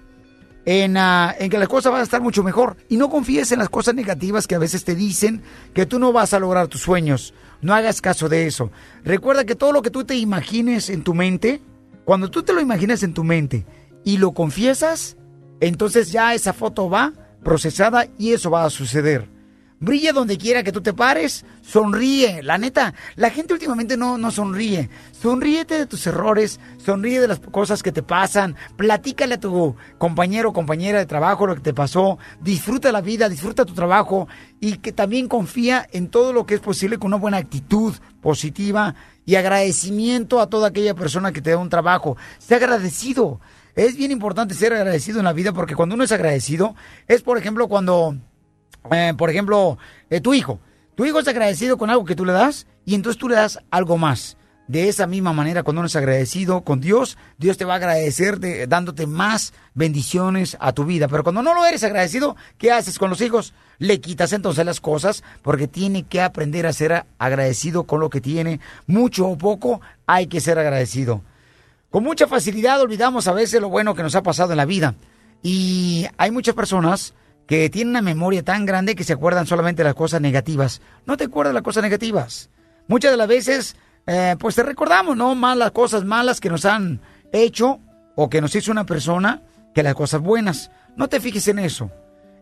en, ah, en que las cosas van a estar mucho mejor. Y no confíes en las cosas negativas que a veces te dicen que tú no vas a lograr tus sueños. No hagas caso de eso. Recuerda que todo lo que tú te imagines en tu mente, cuando tú te lo imaginas en tu mente y lo confiesas, entonces ya esa foto va procesada y eso va a suceder. Brilla donde quiera que tú te pares, sonríe. La neta, la gente últimamente no, no sonríe. Sonríete de tus errores, sonríe de las cosas que te pasan, platícale a tu compañero o compañera de trabajo lo que te pasó, disfruta la vida, disfruta tu trabajo y que también confía en todo lo que es posible con una buena actitud positiva y agradecimiento a toda aquella persona que te da un trabajo. Sé agradecido. Es bien importante ser agradecido en la vida porque cuando uno es agradecido, es por ejemplo cuando eh, por ejemplo, eh, tu hijo. Tu hijo es agradecido con algo que tú le das y entonces tú le das algo más. De esa misma manera, cuando uno es agradecido con Dios, Dios te va a agradecer de- dándote más bendiciones a tu vida. Pero cuando no lo eres agradecido, ¿qué haces con los hijos? Le quitas entonces las cosas porque tiene que aprender a ser agradecido con lo que tiene. Mucho o poco hay que ser agradecido. Con mucha facilidad olvidamos a veces lo bueno que nos ha pasado en la vida. Y hay muchas personas que tienen una memoria tan grande que se acuerdan solamente las cosas negativas. No te acuerdas las cosas negativas. Muchas de las veces, eh, pues te recordamos, ¿no? Más las cosas malas que nos han hecho o que nos hizo una persona que las cosas buenas. No te fijes en eso.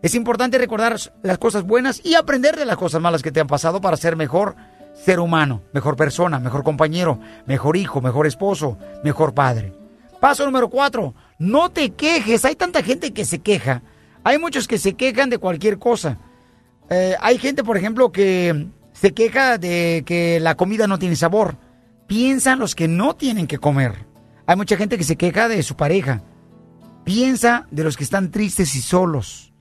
Es importante recordar las cosas buenas y aprender de las cosas malas que te han pasado para ser mejor ser humano, mejor persona, mejor compañero, mejor hijo, mejor esposo, mejor padre. Paso número cuatro, no te quejes. Hay tanta gente que se queja. Hay muchos que se quejan de cualquier cosa. Eh, hay gente, por ejemplo, que se queja de que la comida no tiene sabor. Piensan los que no tienen que comer. Hay mucha gente que se queja de su pareja. Piensa de los que están tristes y solos.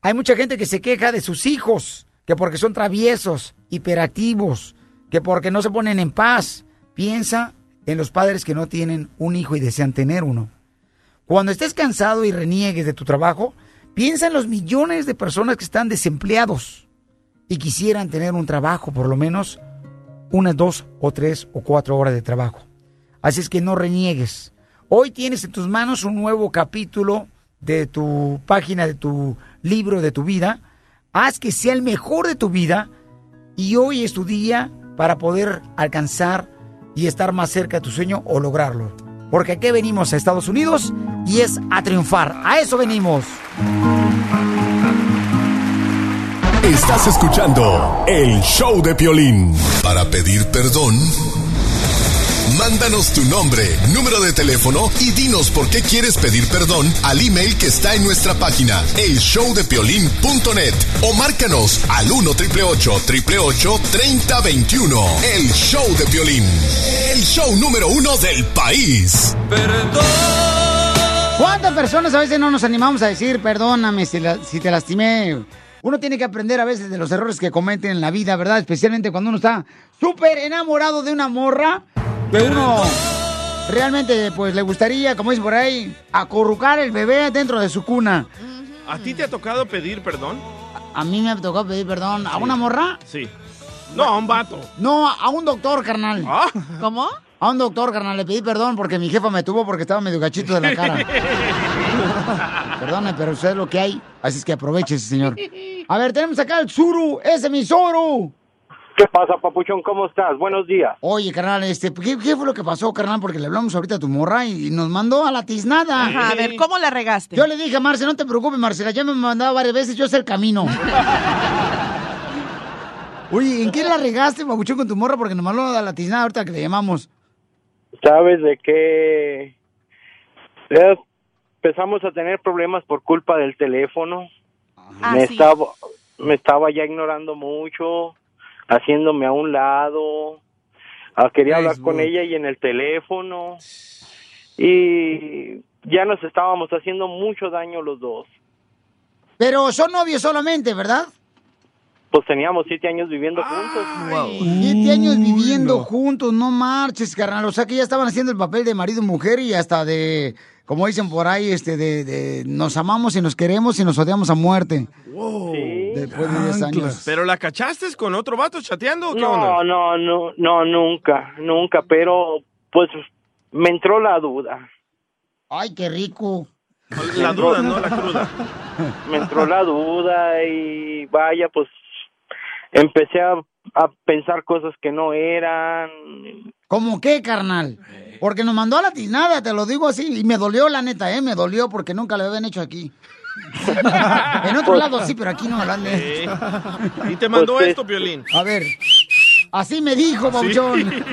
Hay mucha gente que se queja de sus hijos, que porque son traviesos, hiperactivos, que porque no se ponen en paz. Piensa en los padres que no tienen un hijo y desean tener uno. Cuando estés cansado y reniegues de tu trabajo, piensa en los millones de personas que están desempleados y quisieran tener un trabajo, por lo menos unas dos o tres o cuatro horas de trabajo. Así es que no reniegues. Hoy tienes en tus manos un nuevo capítulo de tu página, de tu libro, de tu vida. Haz que sea el mejor de tu vida y hoy es tu día para poder alcanzar y estar más cerca de tu sueño o lograrlo. Porque aquí venimos a Estados Unidos y es a triunfar. A eso venimos. Estás escuchando el show de Piolín. Para pedir perdón, mándanos tu nombre, número de teléfono y dinos por qué quieres pedir perdón al email que está en nuestra página, elshowdepiolín.net o márcanos al 1 888 3021 El show de Piolín, el show número uno del país. ¿Cuántas personas a veces no nos animamos a decir, perdóname si, la- si te lastimé? Uno tiene que aprender a veces de los errores que cometen en la vida, ¿verdad? Especialmente cuando uno está súper enamorado de una morra que uno realmente pues le gustaría, como dice por ahí, acurrucar el bebé dentro de su cuna. ¿A ti te ha tocado pedir perdón? A mí me tocó pedir perdón. ¿A una morra? Sí. No, a un vato. No, a un doctor, carnal. Ah. ¿Cómo? A un doctor, carnal, le pedí perdón porque mi jefa me tuvo porque estaba medio gachito de la cara. (laughs) Perdone, pero eso es lo que hay. Así es que aproveche, señor. A ver, tenemos acá al Zuru. ¡Ese es mi Zuru! ¿Qué pasa, papuchón? ¿Cómo estás? Buenos días. Oye, carnal, este, ¿qué, qué fue lo que pasó, carnal? Porque le hablamos ahorita a tu morra y nos mandó a la tiznada. Ajá, a ver, ¿cómo la regaste? Yo le dije a Marce, no te preocupes, Marcela, ya me han mandado varias veces, yo sé el camino. (laughs) Oye, ¿en qué la regaste, babuchón, con tu morra? Porque nos mandó a la tiznada ahorita que le llamamos. ¿Sabes de qué? Eh, Empezamos a tener problemas por culpa del teléfono. Ah, me sí. estaba me estaba ya ignorando mucho, haciéndome a un lado. Ah, quería hablar con ella y en el teléfono. Y ya nos estábamos haciendo mucho daño los dos. Pero son novios solamente, ¿verdad? Pues teníamos siete años viviendo juntos. Siete años viviendo juntos, no marches, carnal. O sea que ya estaban haciendo el papel de marido y mujer y hasta de, como dicen por ahí, este, de, de nos amamos y nos queremos y nos odiamos a muerte. Después de 10 años. ¿Pero la cachaste con otro vato chateando o qué No, onda? no, no, no, nunca, nunca, pero pues me entró la duda. Ay, qué rico. La duda, no la cruda. (laughs) Me entró la duda y vaya, pues empecé a, a pensar cosas que no eran. ¿Cómo qué, carnal? Porque nos mandó a la tiznada, te lo digo así. Y me dolió, la neta, ¿eh? Me dolió porque nunca lo habían hecho aquí. (laughs) en otro lado sí, pero aquí no me lo han hecho. Y te mandó Pues, esto, Violín. A ver. Así me dijo, Bauchón. (laughs)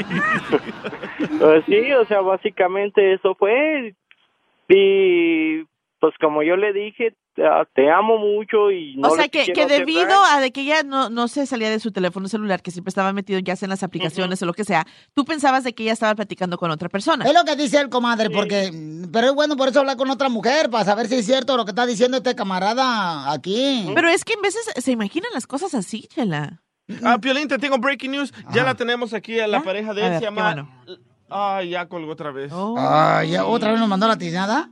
Pues sí, o sea, básicamente eso fue. Y pues como yo le dije, "Ah, te amo mucho y no o sea, que, que hacer debido daño". a de que ella no, no se salía de su teléfono celular, que siempre estaba metido ya sea en las aplicaciones o lo que sea, tú pensabas de que ella estaba platicando con otra persona. Es lo que dice el comadre, porque... Pero es bueno por eso hablar con otra mujer, para saber si es cierto lo que está diciendo este camarada aquí. Pero es que en veces se imaginan las cosas así, Chela. Ah, Piolín, te tengo breaking news. Ya la tenemos aquí a la pareja de él. se llama... bueno. Ay, ya colgó otra vez. Ah, ya otra vez nos mandó la tiznada.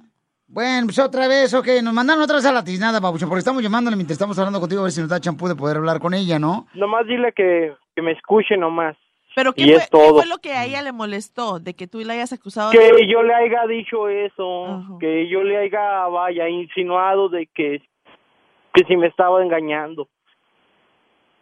Bueno, pues otra vez, ok, nos mandaron otra vez a la tiznada, Pabuchón, porque estamos llamándole mientras estamos hablando contigo a ver si nos da champú de poder hablar con ella, ¿no? Nomás dile que, que me escuche nomás. Pero ¿qué, y fue, es qué todo. fue lo que a ella le molestó? De que tú le hayas acusado de... Que yo le haya dicho eso, que yo le haya, vaya, insinuado de que, que si me estaba engañando.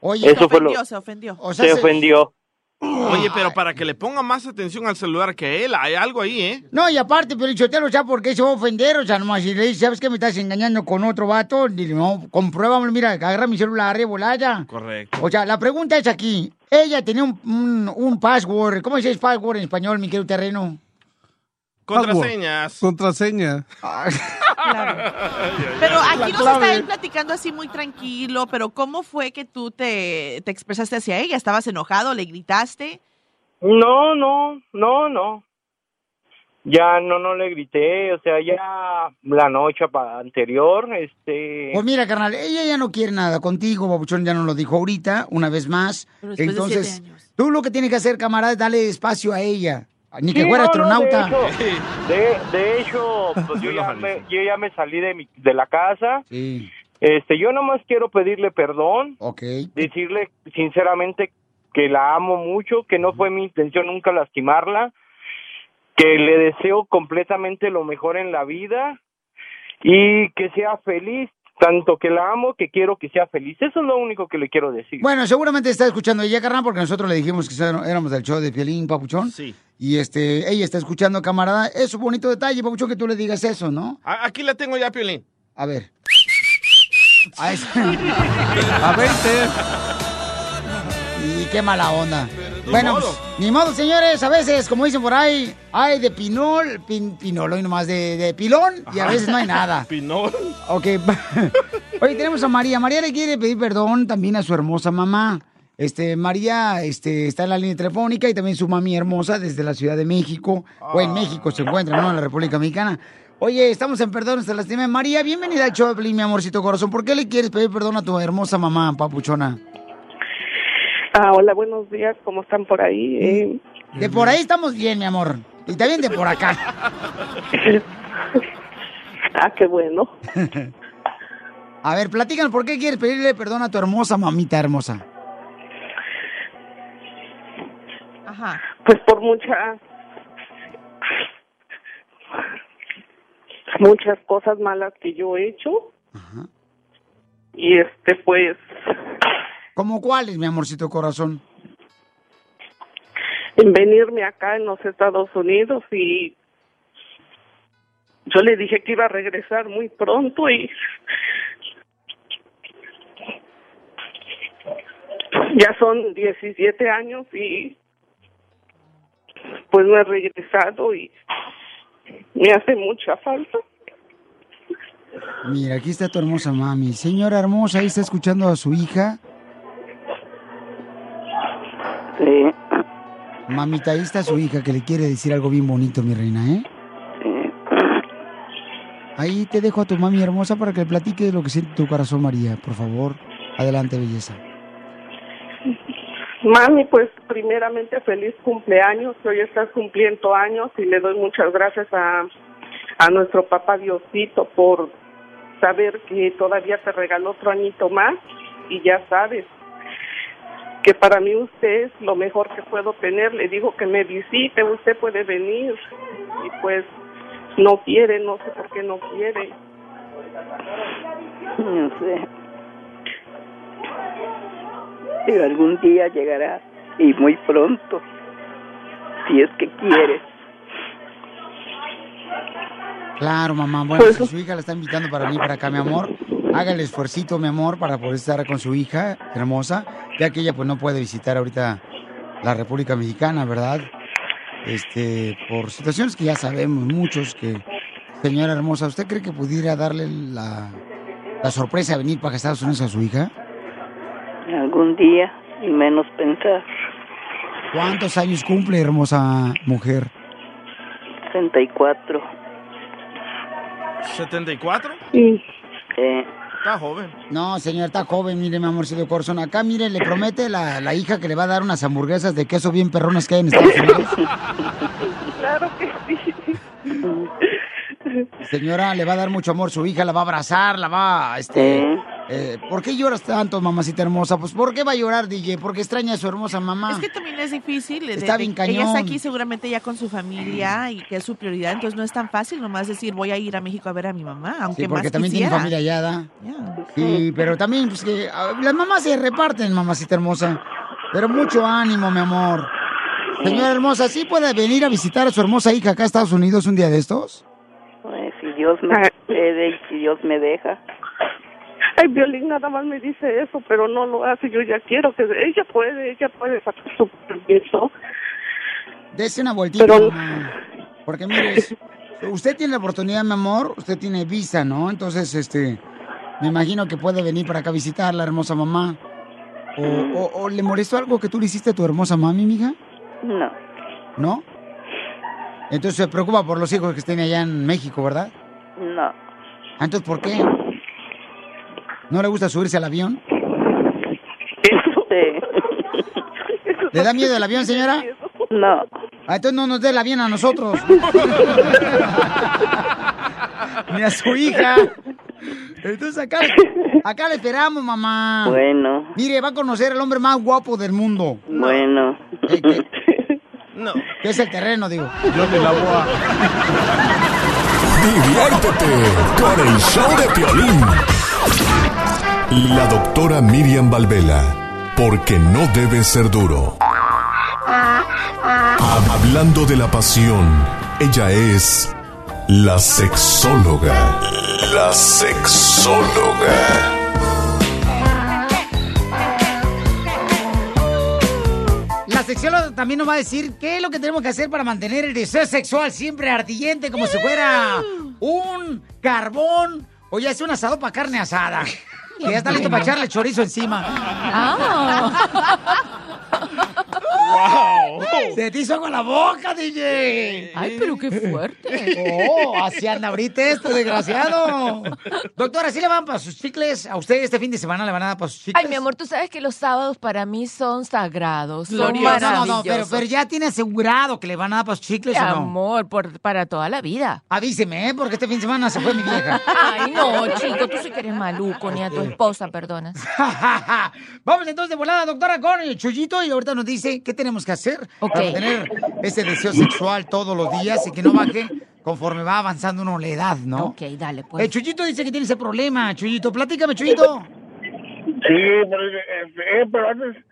Oye, Eso se fue lo- ofendió, se ofendió. se ofendió. Oye, pero para que le ponga más atención al celular que él, hay algo ahí, ¿eh? No, y aparte, pero Chotelo, ¿sabes por qué se va a ofender? O sea, nomás si le dice, ¿sabes que me estás engañando con otro vato? Dile, no, compruébamelo, mira, agarra mi celular y volada. Correcto. O sea, la pregunta es aquí. Ella tenía un, un, un password. ¿Cómo se dice password en español, mi querido terreno? Contraseñas. Contraseña. (laughs) Pero aquí nos está él platicando así muy tranquilo, pero ¿cómo fue que tú te, te expresaste hacia ella? ¿Estabas enojado? ¿Le gritaste? No, no, no, no. Ya no, no le grité, o sea, ya la noche anterior, este... Pues mira, carnal, ella ya no quiere nada contigo, Babuchón ya nos lo dijo ahorita, una vez más. Pero después de Entonces, tú lo que tienes que hacer, camarada, es darle espacio a ella. Ni que Sí, fuera no, no, astronauta. de, hecho, de, de hecho, (laughs) pues yo, ya me, yo ya me salí de, mi, de la casa. Sí. Este, yo nomás quiero pedirle perdón. Ok. Decirle sinceramente que la amo mucho, que no fue mi intención nunca lastimarla, que le deseo completamente lo mejor en la vida y que sea feliz, tanto que la amo que quiero que sea feliz. Eso es lo único que le quiero decir. Bueno, seguramente está escuchando ella, carnal, porque nosotros le dijimos que éramos del show de Piolín, Papuchón. Sí. Y este, ella está escuchando, camarada. Es un bonito detalle, Papuchón, que tú le digas eso, ¿no? A- Aquí la tengo ya, Piolín. A ver. (laughs) A, A 20. Y qué mala onda. Bueno, modo. pues, ni modo, señores. A veces, como dicen por ahí, hay de pinol, pin, pinol, hoy nomás de, de pilón, y a veces no hay nada. (laughs) Pinol. Ok. (laughs) Oye, tenemos a María. María le quiere pedir perdón también a su hermosa mamá. Este, María este, está en la línea telefónica y también su mami hermosa desde la Ciudad de México, o en México se encuentra, ¿no? En la República Mexicana. Oye, estamos en perdón, se lastima. María, bienvenida de Pelín, mi amorcito corazón. ¿Por qué le quieres pedir perdón a tu hermosa mamá, papuchona? Ah, hola, buenos días, ¿cómo están por ahí? Eh, De por ahí estamos bien, mi amor. Y también de por acá. (laughs) ah, qué bueno. (laughs) A ver, platícanos, ¿por qué quieres pedirle perdón a tu hermosa mamita hermosa? Ajá. Pues por muchas muchas cosas malas que yo he hecho. Y este pues ¿Cómo cuáles, mi amorcito corazón? en venirme acá en los Estados Unidos y yo le dije que iba a regresar muy pronto y ya son 17 años y pues no he regresado y me hace mucha falta. Mira, aquí está tu hermosa mami. Señora hermosa, ahí está escuchando a su hija. Sí. Mamita, ahí está su hija que le quiere decir algo bien bonito, mi reina, ¿eh? Ahí te dejo a tu mami hermosa para que le platique lo que siente tu corazón, María. Por favor, adelante, belleza. Mami, pues primeramente feliz cumpleaños. Hoy estás cumpliendo años y le doy muchas gracias a, a nuestro papá Diosito por saber que todavía te regaló otro añito más y ya sabes que para mí usted es lo mejor que puedo tener. Le digo que me visite, usted puede venir y pues no quiere, no sé por qué no quiere. No sé. Pero algún día llegará y muy pronto, si es que quieres. Claro, mamá. Bueno, si su hija la está invitando para venir para acá, mi amor, haga el esfuercito, mi amor, para poder estar con su hija hermosa, ya que ella pues no puede visitar ahorita la República Mexicana, ¿verdad? Este, por situaciones que ya sabemos muchos que, señora hermosa, ¿usted cree que pudiera darle la, la sorpresa de venir para Estados Unidos a su hija? Algún día y menos pensar. ¿Cuántos años cumple, hermosa mujer? 64. ¿74? Eh, Está joven. No, señor, está joven, mire, mi amorcito de corazón. Acá, mire, le promete la, la hija que le va a dar unas hamburguesas de queso bien perronas que hay en Estados Unidos. Claro que sí. Señora, le va a dar mucho amor, su hija la va a abrazar, la va, este... eh, ¿Por qué lloras tanto, mamacita hermosa? Pues, ¿por qué va a llorar, DJ? Porque extraña a su hermosa mamá. Es que también es difícil. Está de- bien Ella cañón. está aquí seguramente ya con su familia y que es su prioridad, entonces no es tan fácil nomás decir voy a ir a México a ver a mi mamá, aunque Sí, porque más también quisiera. tiene familia allá, ¿da? Sí, pero también, pues que ah, las mamás se reparten, mamacita hermosa. Pero mucho ánimo, mi amor. Señora hermosa, ¿sí puede venir a visitar a su hermosa hija acá a Estados Unidos un día de estos? pues, si Dios me y si Dios me deja. Ay, Violín nada más me dice eso, pero no lo hace. Yo ya quiero que ella puede, ella puede sacar su permiso. Dese una vueltita, Pero- mamá. Porque mire, usted tiene la oportunidad, mi amor, usted tiene visa, ¿no? Entonces, este, me imagino que puede venir para acá a visitar la hermosa mamá. O, o- o le molestó algo que tú le hiciste a tu hermosa mami, mija? No, ¿No? Entonces se preocupa por los hijos que estén allá en México, ¿verdad? no. Ah, Entonces, ¿por qué? ¿No le gusta subirse al avión? ¿Le da miedo el avión, señora? No. Ah, entonces no nos dé el avión a nosotros. (laughs) Ni a su hija. Entonces acá, acá le esperamos, mamá. Bueno. Mire, va a conocer al hombre más guapo del mundo. Bueno. No. Que es el terreno, digo. Yo de la boa. Diviértete con el show de Piolín. La doctora Miriam Valvela, porque no debe ser duro. Hablando de la pasión, ella es la sexóloga. La sexóloga. La sexóloga también nos va a decir qué es lo que tenemos que hacer para mantener el deseo sexual siempre ardiente, como si fuera un carbón o ya sea un asado para carne asada. (laughs) Que ya está listo para echarle chorizo encima. ¡Wow! Te hizo agua la boca, DJ. Ay, pero qué fuerte. Oh, así anda ahorita este desgraciado. Doctora, ¿sí le van para sus chicles? ¿A usted este fin de semana le van a dar para sus chicles? Ay, mi amor, tú sabes que los sábados para mí son sagrados. Son No, no, no, pero, pero ya tiene asegurado que le van a dar para sus chicles Mi o no. amor, por, para toda la vida. Avíseme, ¿eh? Porque este fin de semana se fue mi vieja. Ay, no, chico, tú sí que eres maluco, ni a tu esposa, perdona. (laughs) Vamos entonces de volada, doctora, con el Chuyito y ahorita nos dice qué tenemos que hacer para tener ese deseo sexual todos los días y que no baje conforme va avanzando uno la edad, ¿no? Ok, dale, pues. El Chuyito dice que tiene ese problema, Chuyito. Platícame, Chuyito. Sí, pero, eh, eh, pero antes,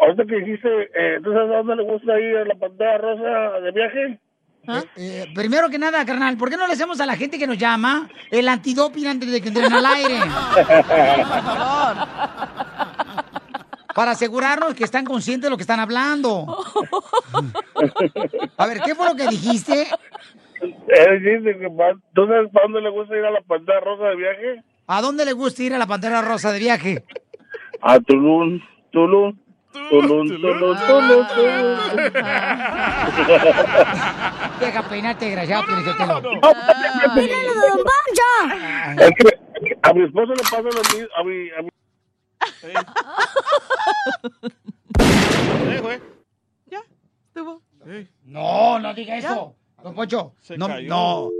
ahorita que dijiste, eh, ¿tú sabes a dónde le gusta ir a la pantalla rosa de viaje? Eh, eh, primero que nada, carnal, ¿por qué no le hacemos a la gente que nos llama el antidoping antes de que entren al aire? (laughs) Para asegurarnos que están conscientes de lo que están hablando. A ver, ¿qué fue lo que dijiste? Él dice que ¿tú sabes para dónde le gusta ir a la pantalla rosa de viaje? ¿A dónde le gusta ir a la Pantera Rosa de viaje? A Tulum, Tulum. Tulum, Tulum, Tulum, Tulum. (laughs) Deja peinarte, desgraciado, Pielichotelo. ¡Pínalo, don Es que a mi esposo le pasa lo mismo, a mi, a mi Estuvo. No, no diga eso. Don Poncho, Se no, no.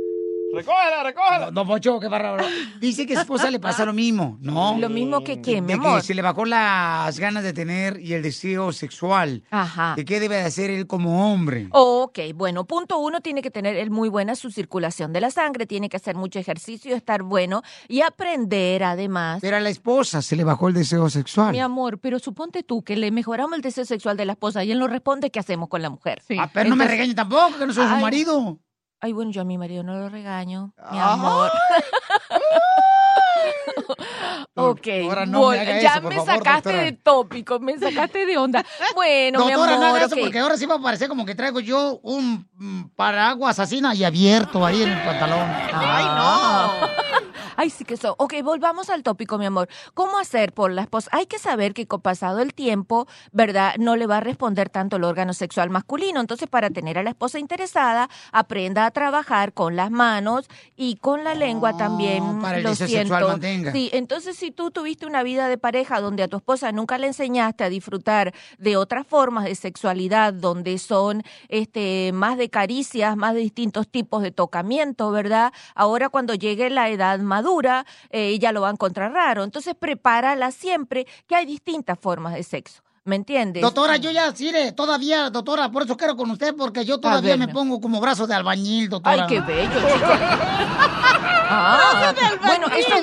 Recógela, recógela. No, Pocho, qué bárbaro. Dice que a su esposa le pasa lo mismo, ¿no? Lo mismo que qué, mi De amor. que se le bajó las ganas de tener y el deseo sexual. Ajá. ¿De qué debe de hacer él como hombre? Ok, bueno, punto uno, tiene que tener él muy buena su circulación de la sangre, tiene que hacer mucho ejercicio, estar bueno y aprender además. Pero a la esposa se le bajó el deseo sexual. Mi amor, pero suponte tú que le mejoramos el deseo sexual de la esposa y él nos responde qué hacemos con la mujer. Ah, pero no me regañe tampoco, que no soy su Ay. marido. Ay, bueno, yo a mi marido no lo regaño, mi amor. (laughs) ok, Doctora, no me haga ya eso, me favor, sacaste doctora. de tópico, me sacaste de onda. (laughs) Bueno, mi Doctora, amor, no haga eso porque ahora sí va a parecer como que traigo yo un mm, paraguas asesina y abierto ahí en el pantalón. Ay, no. Ay, sí que eso. Ok, volvamos al tópico, mi amor. ¿Cómo hacer por la esposa? Hay que saber que con pasado el tiempo, ¿verdad? No le va a responder tanto el órgano sexual masculino. Entonces, para tener a la esposa interesada, aprenda a trabajar con las manos y con la lengua también. Ah, para el Lo siento. sexual mantenga. Sí, entonces si tú tuviste una vida de pareja donde a tu esposa nunca le enseñaste a disfrutar de otras formas de sexualidad, donde son este más de caricias, más de distintos tipos de tocamiento, ¿verdad? Ahora cuando llegue la edad madura, eh, ella lo va a encontrar raro. Entonces prepárala siempre que hay distintas formas de sexo. ¿Me entiendes? Doctora, yo ya, sire, todavía, doctora, por eso quiero con usted, porque yo todavía me pongo como brazo de albañil, doctora. Ay, qué bello, (laughs) Ah, bueno, eso...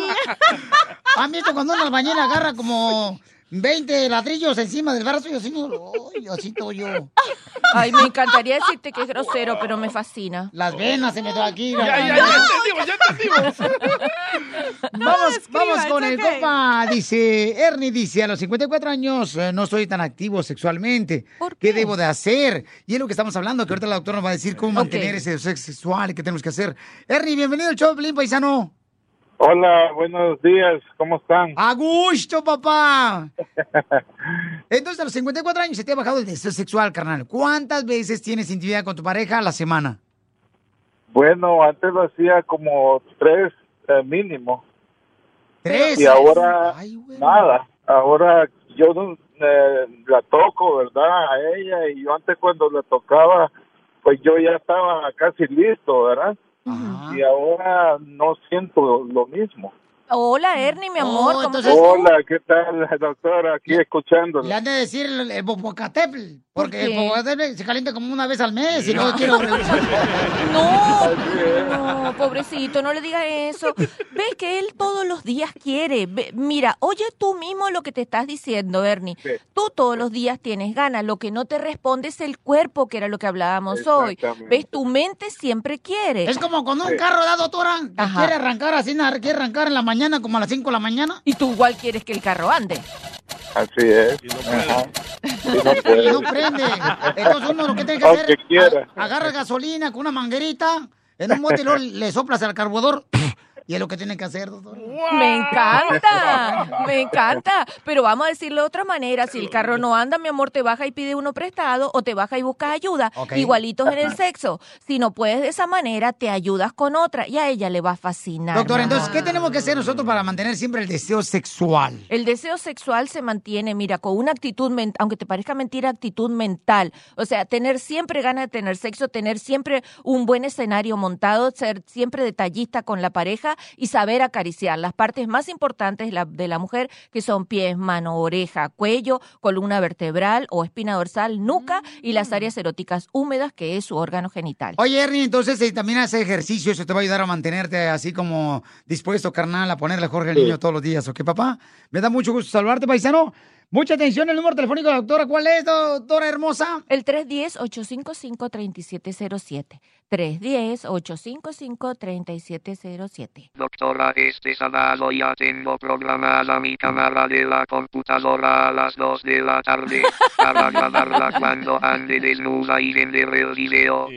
¿Han visto cuando un albañil agarra como 20 ladrillos encima del brazo y así no, ay, así estoy yo. Ay, me encantaría decirte que es grosero, pero me fascina. Las venas se me da aquí. Ya, ya, ya entendimos, ya entendimos. Vamos, escriba, vamos con el okay. compa. Dice, Ernie dice, a los 54 años eh, no soy tan activo sexualmente. qué? debo de hacer? Y es lo que estamos hablando, que ahorita la doctora nos va a decir cómo mantener ese deseo sexual y qué tenemos que hacer. Ernie, bienvenido al show, Pelín Paisano. Hola, buenos días, ¿cómo están? A gusto, papá. (laughs) Entonces, a los 54 años se te ha bajado el deseo sexual, carnal. ¿Cuántas veces tienes intimidad con tu pareja a la semana? Bueno, antes lo hacía como tres eh, mínimo. ¿Tres? Y ahora nada. Ahora yo no, eh, la toco, ¿verdad? A ella y yo antes cuando la tocaba, pues yo ya estaba casi listo, ¿verdad? Y ahora no siento lo mismo. Hola, Ernie, mi amor. Oh, ¿cómo entonces- estás? Hola, ¿qué tal, doctora? Aquí escuchándola. Le han de decir el, el Popocatépetl, porque el? Popocatépetl se calienta como una vez al mes y luego (laughs) quiero No, no, pobrecito, no le digas eso. Ves que él todos los días quiere. Ve- mira, oye tú mismo lo que te estás diciendo, Ernie. Tú todos los días tienes ganas. Lo que no te responde es el cuerpo, que era lo que hablábamos hoy. Ves, tu mente siempre quiere. Es como cuando un carro da, doctora, quiere arrancar así, quiere arrancar en la mañana como a las 5 de la mañana. Y tú igual quieres que el carro ande. Así es. Y no (laughs) (laughs) prende. Entonces uno lo que tiene que Aunque hacer quiera. agarra gasolina con una manguerita en un bote y luego le soplas al carburador y es lo que tiene que hacer, doctor. Me encanta, (laughs) me encanta. Pero vamos a decirlo de otra manera. Si el carro no anda, mi amor, te baja y pide uno prestado o te baja y buscas ayuda. Igualitos en el sexo. Si no puedes de esa manera, te ayudas con otra y a ella le va a fascinar. Doctor, entonces. ¿qué tenemos que hacer nosotros para mantener siempre el deseo sexual? El deseo sexual se mantiene, mira, con una actitud mental, aunque te parezca mentira, actitud mental. O sea, tener siempre ganas de tener sexo, tener siempre un buen escenario montado, ser siempre detallista con la pareja y saber acariciar las partes más importantes de la, de la mujer, que son pies, mano, oreja, cuello, columna vertebral o espina dorsal, nuca y las áreas eróticas húmedas, que es su órgano genital. Oye, Ernie, entonces eh, también hace ejercicio, eso te va a ayudar a mantenerte así como dispuesto, carnal, a ponerle Jorge al Sí. niño todos los días, ¿ok, papá? Me da mucho gusto saludarte, paisano. Mucha atención, el número telefónico de la doctora, ¿cuál es, doctora hermosa? El 310-855-3707. 310-855-3707. Doctora, este sábado ya tengo programada mi cámara de la computadora a las 2 de la tarde (laughs) para grabarla cuando ande desnuda y vender el video.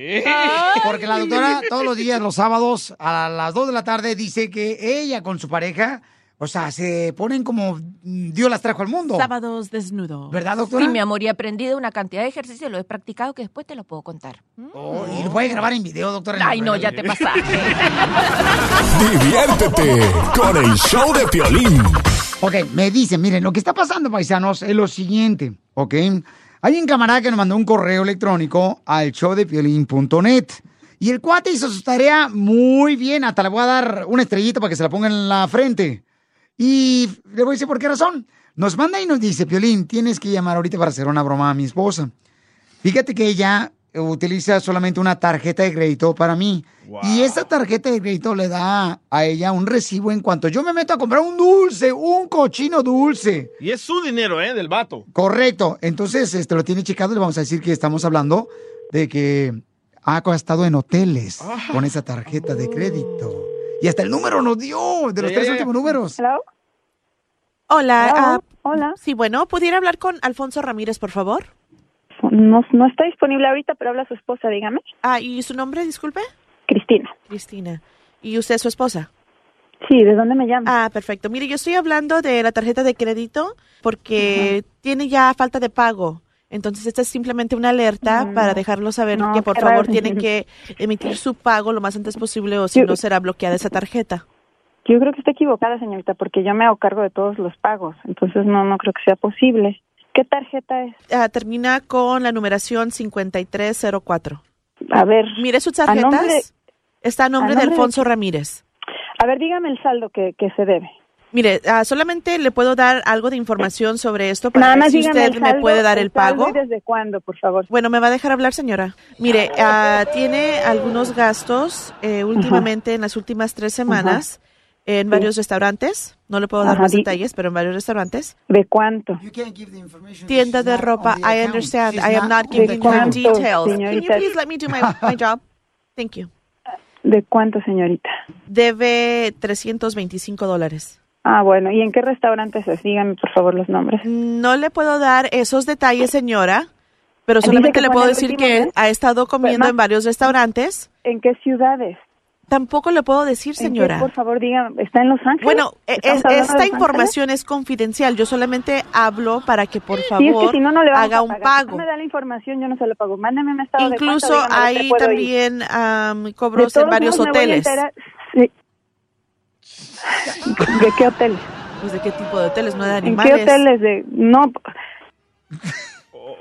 Porque la doctora todos los días, los sábados, a las 2 de la tarde, dice que ella con su pareja, o sea, se ponen como mm, Dios las trajo al mundo. Sábados desnudo. ¿Verdad, doctora? Sí, mi amor, y he aprendido una cantidad de ejercicios, lo he practicado que después te lo puedo contar. Oh, y lo puede grabar en video, doctora. Ay, no, ya te pasaste. (laughs) Diviértete con el show de Piolín. Ok, me dicen, miren, lo que está pasando, paisanos, es lo siguiente, ¿ok? Hay un camarada que nos mandó un correo electrónico al showdepiolín.net Y el cuate hizo su tarea muy bien. Hasta le voy a dar una estrellita para que se la ponga en la frente. Y le voy a decir por qué razón. Nos manda y nos dice, Piolín, tienes que llamar ahorita para hacer una broma a mi esposa. Fíjate que ella utiliza solamente una tarjeta de crédito para mí. Y esa tarjeta de crédito le da a ella un recibo en cuanto yo me meto a comprar un dulce, un cochino dulce. Y es su dinero, ¿eh? Del vato. Correcto. Entonces, este lo tiene checado. Le vamos a decir que estamos hablando de que ha estado en hoteles con esa tarjeta de crédito. Y hasta el número nos dio, de los tres últimos números. Hola. Hello. ah, Hola. Sí, bueno, ¿pudiera hablar con Alfonso Ramírez, por favor? No, no está disponible ahorita, pero habla su esposa, dígame. Ah, ¿y su nombre, disculpe? Cristina. Cristina. ¿Y usted es su esposa? Sí, ¿de dónde me llama? Ah, perfecto. Mire, yo estoy hablando de la tarjeta de crédito porque tiene ya falta de pago. Entonces, esta es simplemente una alerta Mm. para dejarlo saber No, que por favor raro. tienen que emitir su pago lo más antes posible o si Yo- no será bloqueada esa tarjeta. Yo creo que está equivocada, señorita, porque yo me hago cargo de todos los pagos. Entonces, no, no creo que sea posible. ¿Qué tarjeta es? Ah, termina con la numeración 5304. A ver. Mire sus ¿A tarjetas. nombre- Está a nombre a de nombre de Alfonso? Ramírez. A ver, dígame el saldo que, que se debe. Mire, ah, solamente le puedo dar algo de información sobre esto para Nada ver más si usted me puede dar el pago. y desde cuándo, por favor? Bueno, ¿me va a dejar hablar, señora? Mire, ah, tiene algunos gastos eh, últimamente, en las últimas tres semanas, en Sí. varios restaurantes. No le puedo dar Ajá, más detalles, pero en varios restaurantes. ¿De cuánto? Tienda de ropa. I understand. I am not ¿De giving you details. Can you señorita? please let me do my, my job? Thank you. ¿De cuánto, señorita? Debe 325 dólares. Ah, bueno. ¿Y en qué restaurantes es? Dígame, por favor, los nombres. No le puedo dar esos detalles, señora, pero solamente le puedo decir que mes. ha estado comiendo en varios restaurantes. ¿En qué ciudades? Tampoco le puedo decir, ¿En qué, señora. por favor, dígame. ¿Está en Los Ángeles? Bueno, e- ¿Estamos es- hablando de esta Ángeles? información es confidencial. Yo solamente hablo para que por Sí, es favor que si no, no le haga un pagar. Si pago. no me da la información, yo no se lo pago. Mándeme un estado de cuenta, Incluso dígame hay también cobros en varios hoteles. ¿De qué hoteles? Pues de qué tipo de hoteles, no de ¿En qué animales. hoteles? De... No... (laughs)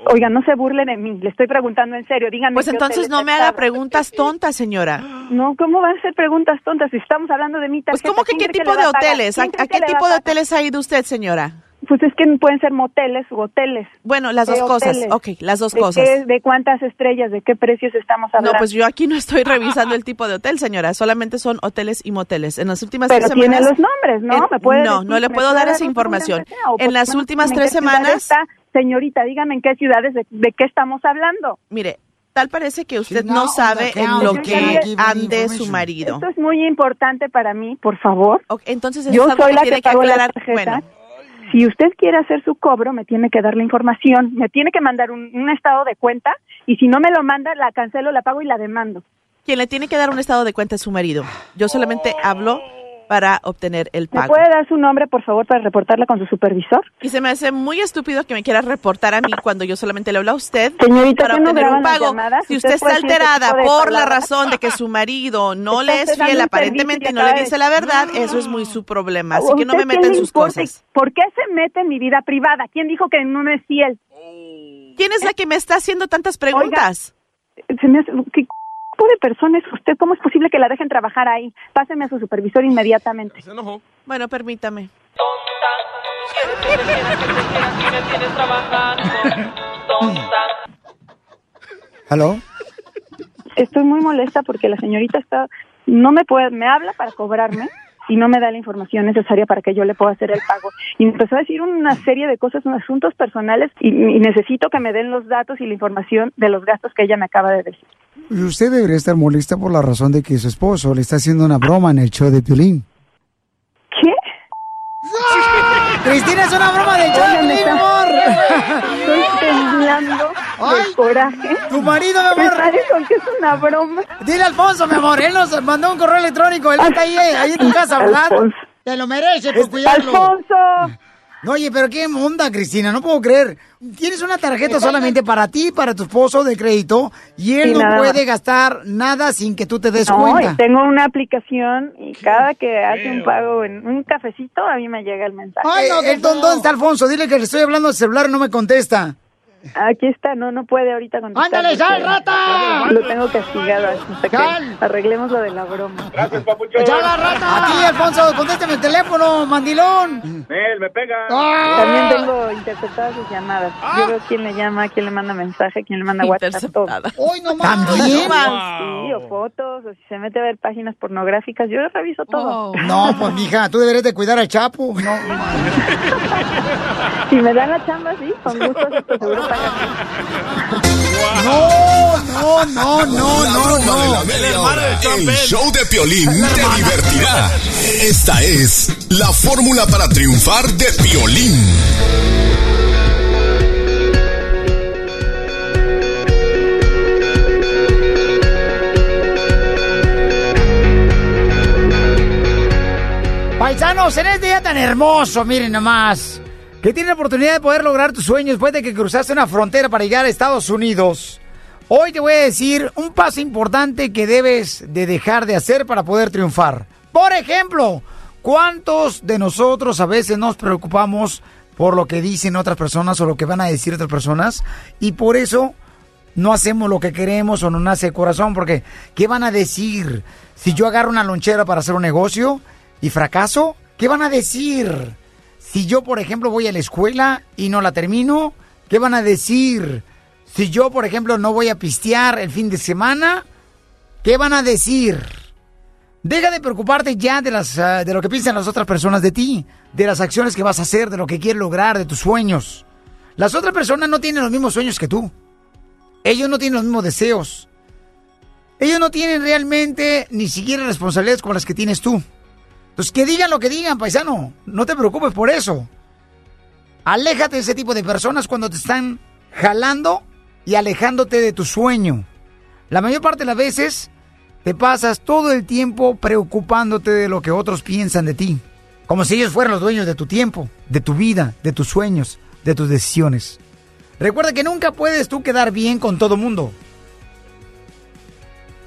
Oiga, no se burle de mí. Le estoy preguntando en serio. Dígame. Pues entonces no me haga preguntas (laughs) tontas, señora. No, ¿cómo van a ser preguntas tontas si estamos hablando de mi Pues tarjeta? ¿cómo que ¿Quién qué tipo de hoteles? ¿A, ¿Quién cree a que qué tipo de hoteles ha ido usted, señora? Pues es que pueden ser moteles u hoteles. Bueno, las ¿Qué dos cosas. hoteles? Ok, las dos ¿De cosas. qué- ¿De cuántas estrellas? ¿De qué precios estamos hablando? No, pues yo aquí no estoy revisando el tipo de hotel, señora. Solamente son hoteles y moteles. En las últimas Pero tres tiene semanas. los nombres, ¿no? en- ¿Me puede no, decir- no le puedo dar dar esa información. En las últimas tres semanas. está. Señorita, dígame en qué ciudades, de, de qué estamos hablando. Mire, tal parece que usted no sabe en lo que ande su marido. Esto es muy importante para mí, por favor. entonces eso Yo es algo soy que la tiene que que pago la aclarar. tarjeta. Bueno. Si usted quiere hacer su cobro, me tiene que dar la información, me tiene que mandar un, estado de cuenta y si no me lo manda, la cancelo, la pago y la demando. Quien le tiene que dar un estado de cuenta es su marido. Yo solamente hablo para obtener el ¿Me pago. puede dar su nombre, por favor, para reportarla con su supervisor? Y se me hace muy estúpido que me quiera reportar a mí cuando yo solamente le hablo a usted Señorita, para ¿qué no obtener un pago. Si ¿Usted usted está alterada por la razón de que su marido no le es fiel aparentemente y no le dice la verdad, eso es muy su problema. Así que no ¿Usted me meta en sus cosas. ¿Por qué se mete en mi vida privada? ¿Quién dijo que no me es fiel? ¿Quién es la que me está haciendo tantas preguntas? Se me hace- ¿Qué tipo de persona es usted? ¿Cómo es posible que la dejen trabajar ahí? Páseme a su supervisor inmediatamente. Bueno, permítame. ¿Aló? Estoy muy molesta porque la señorita está, no me puede, me habla para cobrarme y no me da la información necesaria para que yo le pueda hacer el pago. Y me empezó a decir una serie de cosas, unos asuntos personales y, y necesito que me den los datos y la información de los gastos que ella me acaba de decir. Y usted debería estar molesta por la razón de que su esposo le está haciendo una broma en el show de Piolín. ¿Qué? (laughs) Cristina, es una broma del show de Oye, Piolín, mi está- amor. Estoy temblando de coraje. Tu marido, mi amor. con que es una broma. Dile a Alfonso, mi amor, él nos mandó un correo electrónico, él está ahí, ahí en tu casa, ¿verdad? Alfonso. Te lo merece por cuidarlo. Alfonso. No, oye, pero qué onda, Cristina, no puedo creer. Tienes una tarjeta solamente para ti, para tu esposo de crédito, y él Sí, no puede gastar nada sin que tú te des No, cuenta. y tengo una aplicación y cada que hace un pago en un cafecito, a mí me llega el mensaje. Ay, no, ¿dónde está Alfonso? Dile que le estoy hablando al celular y no me contesta. Aquí está, no, no puede ahorita contestar. ¡Ándale, sal, rata! Lo tengo castigado hasta que Sal. arreglemos lo de la broma. Gracias, papuchón. ¡Echa la rata! Aquí, Alfonso, contéstame el teléfono, mandilón. Él me pega. Ah. También tengo interpretadas sus llamadas. Yo veo quién le llama, quién le manda mensaje, quién le manda WhatsApp, todo. ¡Hoy no más! ¿También? Sí, o fotos, o si se mete a ver páginas pornográficas, yo reviso todo. No, pues, mija, tú deberías de cuidar al Chapo. No, (laughs) Si me dan la chamba, sí, con gusto, seguro. (laughs) no, no, no, no, no. El show de Piolín te divertirá. Esta es la fórmula para triunfar de Piolín. Paisanos, en este día tan hermoso, miren nomás, que tienen la oportunidad de poder lograr tus sueños después de que cruzaste una frontera para llegar a Estados Unidos. Hoy te voy a decir un paso importante que debes de dejar de hacer para poder triunfar. Por ejemplo, ¿cuántos de nosotros a veces nos preocupamos por lo que dicen otras personas o lo que van a decir otras personas? Y por eso no hacemos lo que queremos o no nace el corazón, porque ¿qué van a decir? Si yo agarro una lonchera para hacer un negocio y fracaso, ¿qué van a decir? Si yo, por ejemplo, voy a la escuela y no la termino, ¿qué van a decir? Si yo, por ejemplo, no voy a pistear el fin de semana, ¿qué van a decir? Deja de preocuparte ya de, las, ah, de lo que piensan las otras personas de ti, de las acciones que vas a hacer, de lo que quieres lograr, de tus sueños. Las otras personas no tienen los mismos sueños que tú. Ellos no tienen los mismos deseos. Ellos no tienen realmente ni siquiera responsabilidades como las que tienes tú. Entonces, que digan lo que digan, paisano. No te preocupes por eso. Aléjate de ese tipo de personas cuando te están jalando y alejándote de tu sueño. La mayor parte de las veces te pasas todo el tiempo preocupándote de lo que otros piensan de ti. Como si ellos fueran los dueños de tu tiempo, de tu vida, de tus sueños, de tus decisiones. Recuerda que nunca puedes tú quedar bien con todo mundo.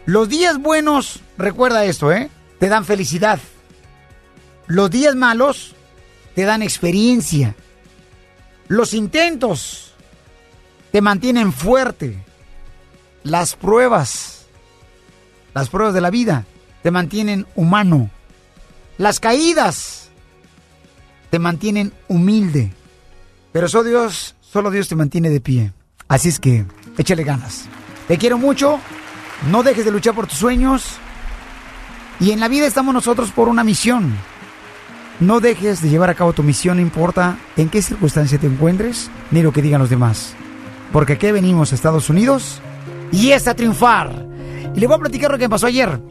Los días buenos, recuerda esto, ¿eh? Te dan felicidad. Los días malos te dan experiencia. Los intentos te mantienen fuerte. Las pruebas, las pruebas de la vida, te mantienen humano. Las caídas te mantienen humilde. Pero solo Dios, solo Dios te mantiene de pie. Así es que échale ganas. Te quiero mucho. No dejes de luchar por tus sueños. Y en la vida estamos nosotros por una misión. No dejes de llevar a cabo tu misión, no importa en qué circunstancia te encuentres, ni lo que digan los demás. Porque aquí venimos a Estados Unidos y es a triunfar. Y le voy a platicar lo que me pasó ayer.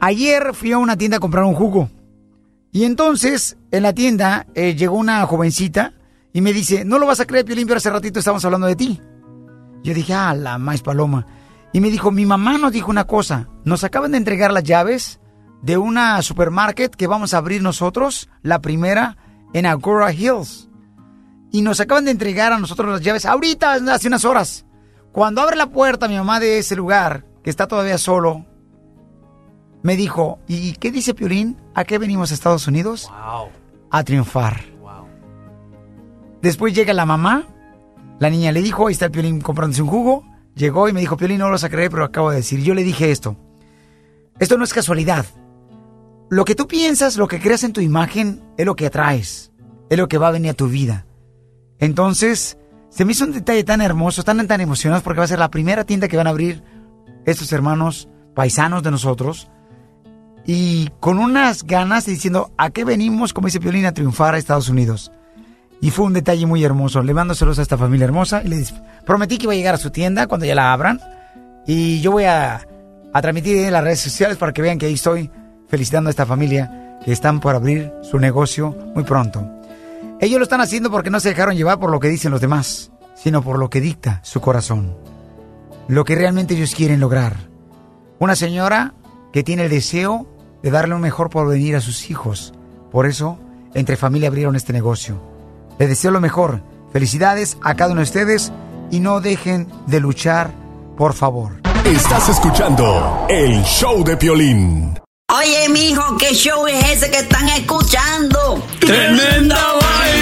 Ayer fui a una tienda a comprar un jugo. Y entonces, en la tienda, eh, llegó una jovencita y me dice, no lo vas a creer, Piolín, pero hace ratito estamos hablando de ti. Yo dije, ah, la más paloma. Y me dijo, mi mamá nos dijo una cosa, nos acaban de entregar las llaves de una supermarket que vamos a abrir nosotros, la primera en Agora Hills. Y nos acaban de entregar a nosotros las llaves ahorita, hace unas horas. Cuando abre la puerta mi mamá de ese lugar, que está todavía solo, me dijo, ¿y qué dice Piolín? ¿A qué venimos a Estados Unidos? A triunfar. Después llega la mamá, la niña le dijo, ahí está el Piolín comprándose un jugo. Llegó y me dijo, Piolín, no lo vas a creer, pero acabo de decir. Yo le dije esto. Esto no es casualidad. Lo que tú piensas, lo que creas en tu imagen, es lo que atraes. Es lo que va a venir a tu vida. Entonces, se me hizo un detalle tan hermoso, están tan emocionados porque va a ser la primera tienda que van a abrir estos hermanos paisanos de nosotros. Y con unas ganas diciendo, ¿a qué venimos, como dice Piolín, a triunfar a Estados Unidos? Y fue un detalle muy hermoso. Le mando saludos a esta familia hermosa. Y les prometí que iba a llegar a su tienda cuando ya la abran. Y yo voy a, a transmitir en las redes sociales para que vean que ahí estoy felicitando a esta familia que están por abrir su negocio muy pronto. Ellos lo están haciendo porque no se dejaron llevar por lo que dicen los demás, sino por lo que dicta su corazón. Lo que realmente ellos quieren lograr. Una señora que tiene el deseo de darle un mejor porvenir a sus hijos. Por eso, entre familia abrieron este negocio. Les deseo lo mejor. Felicidades a cada uno de ustedes y no dejen de luchar, por favor. Estás escuchando el show de Piolín. Oye, mijo, ¿qué show es ese que están escuchando? ¡Tremenda vaina!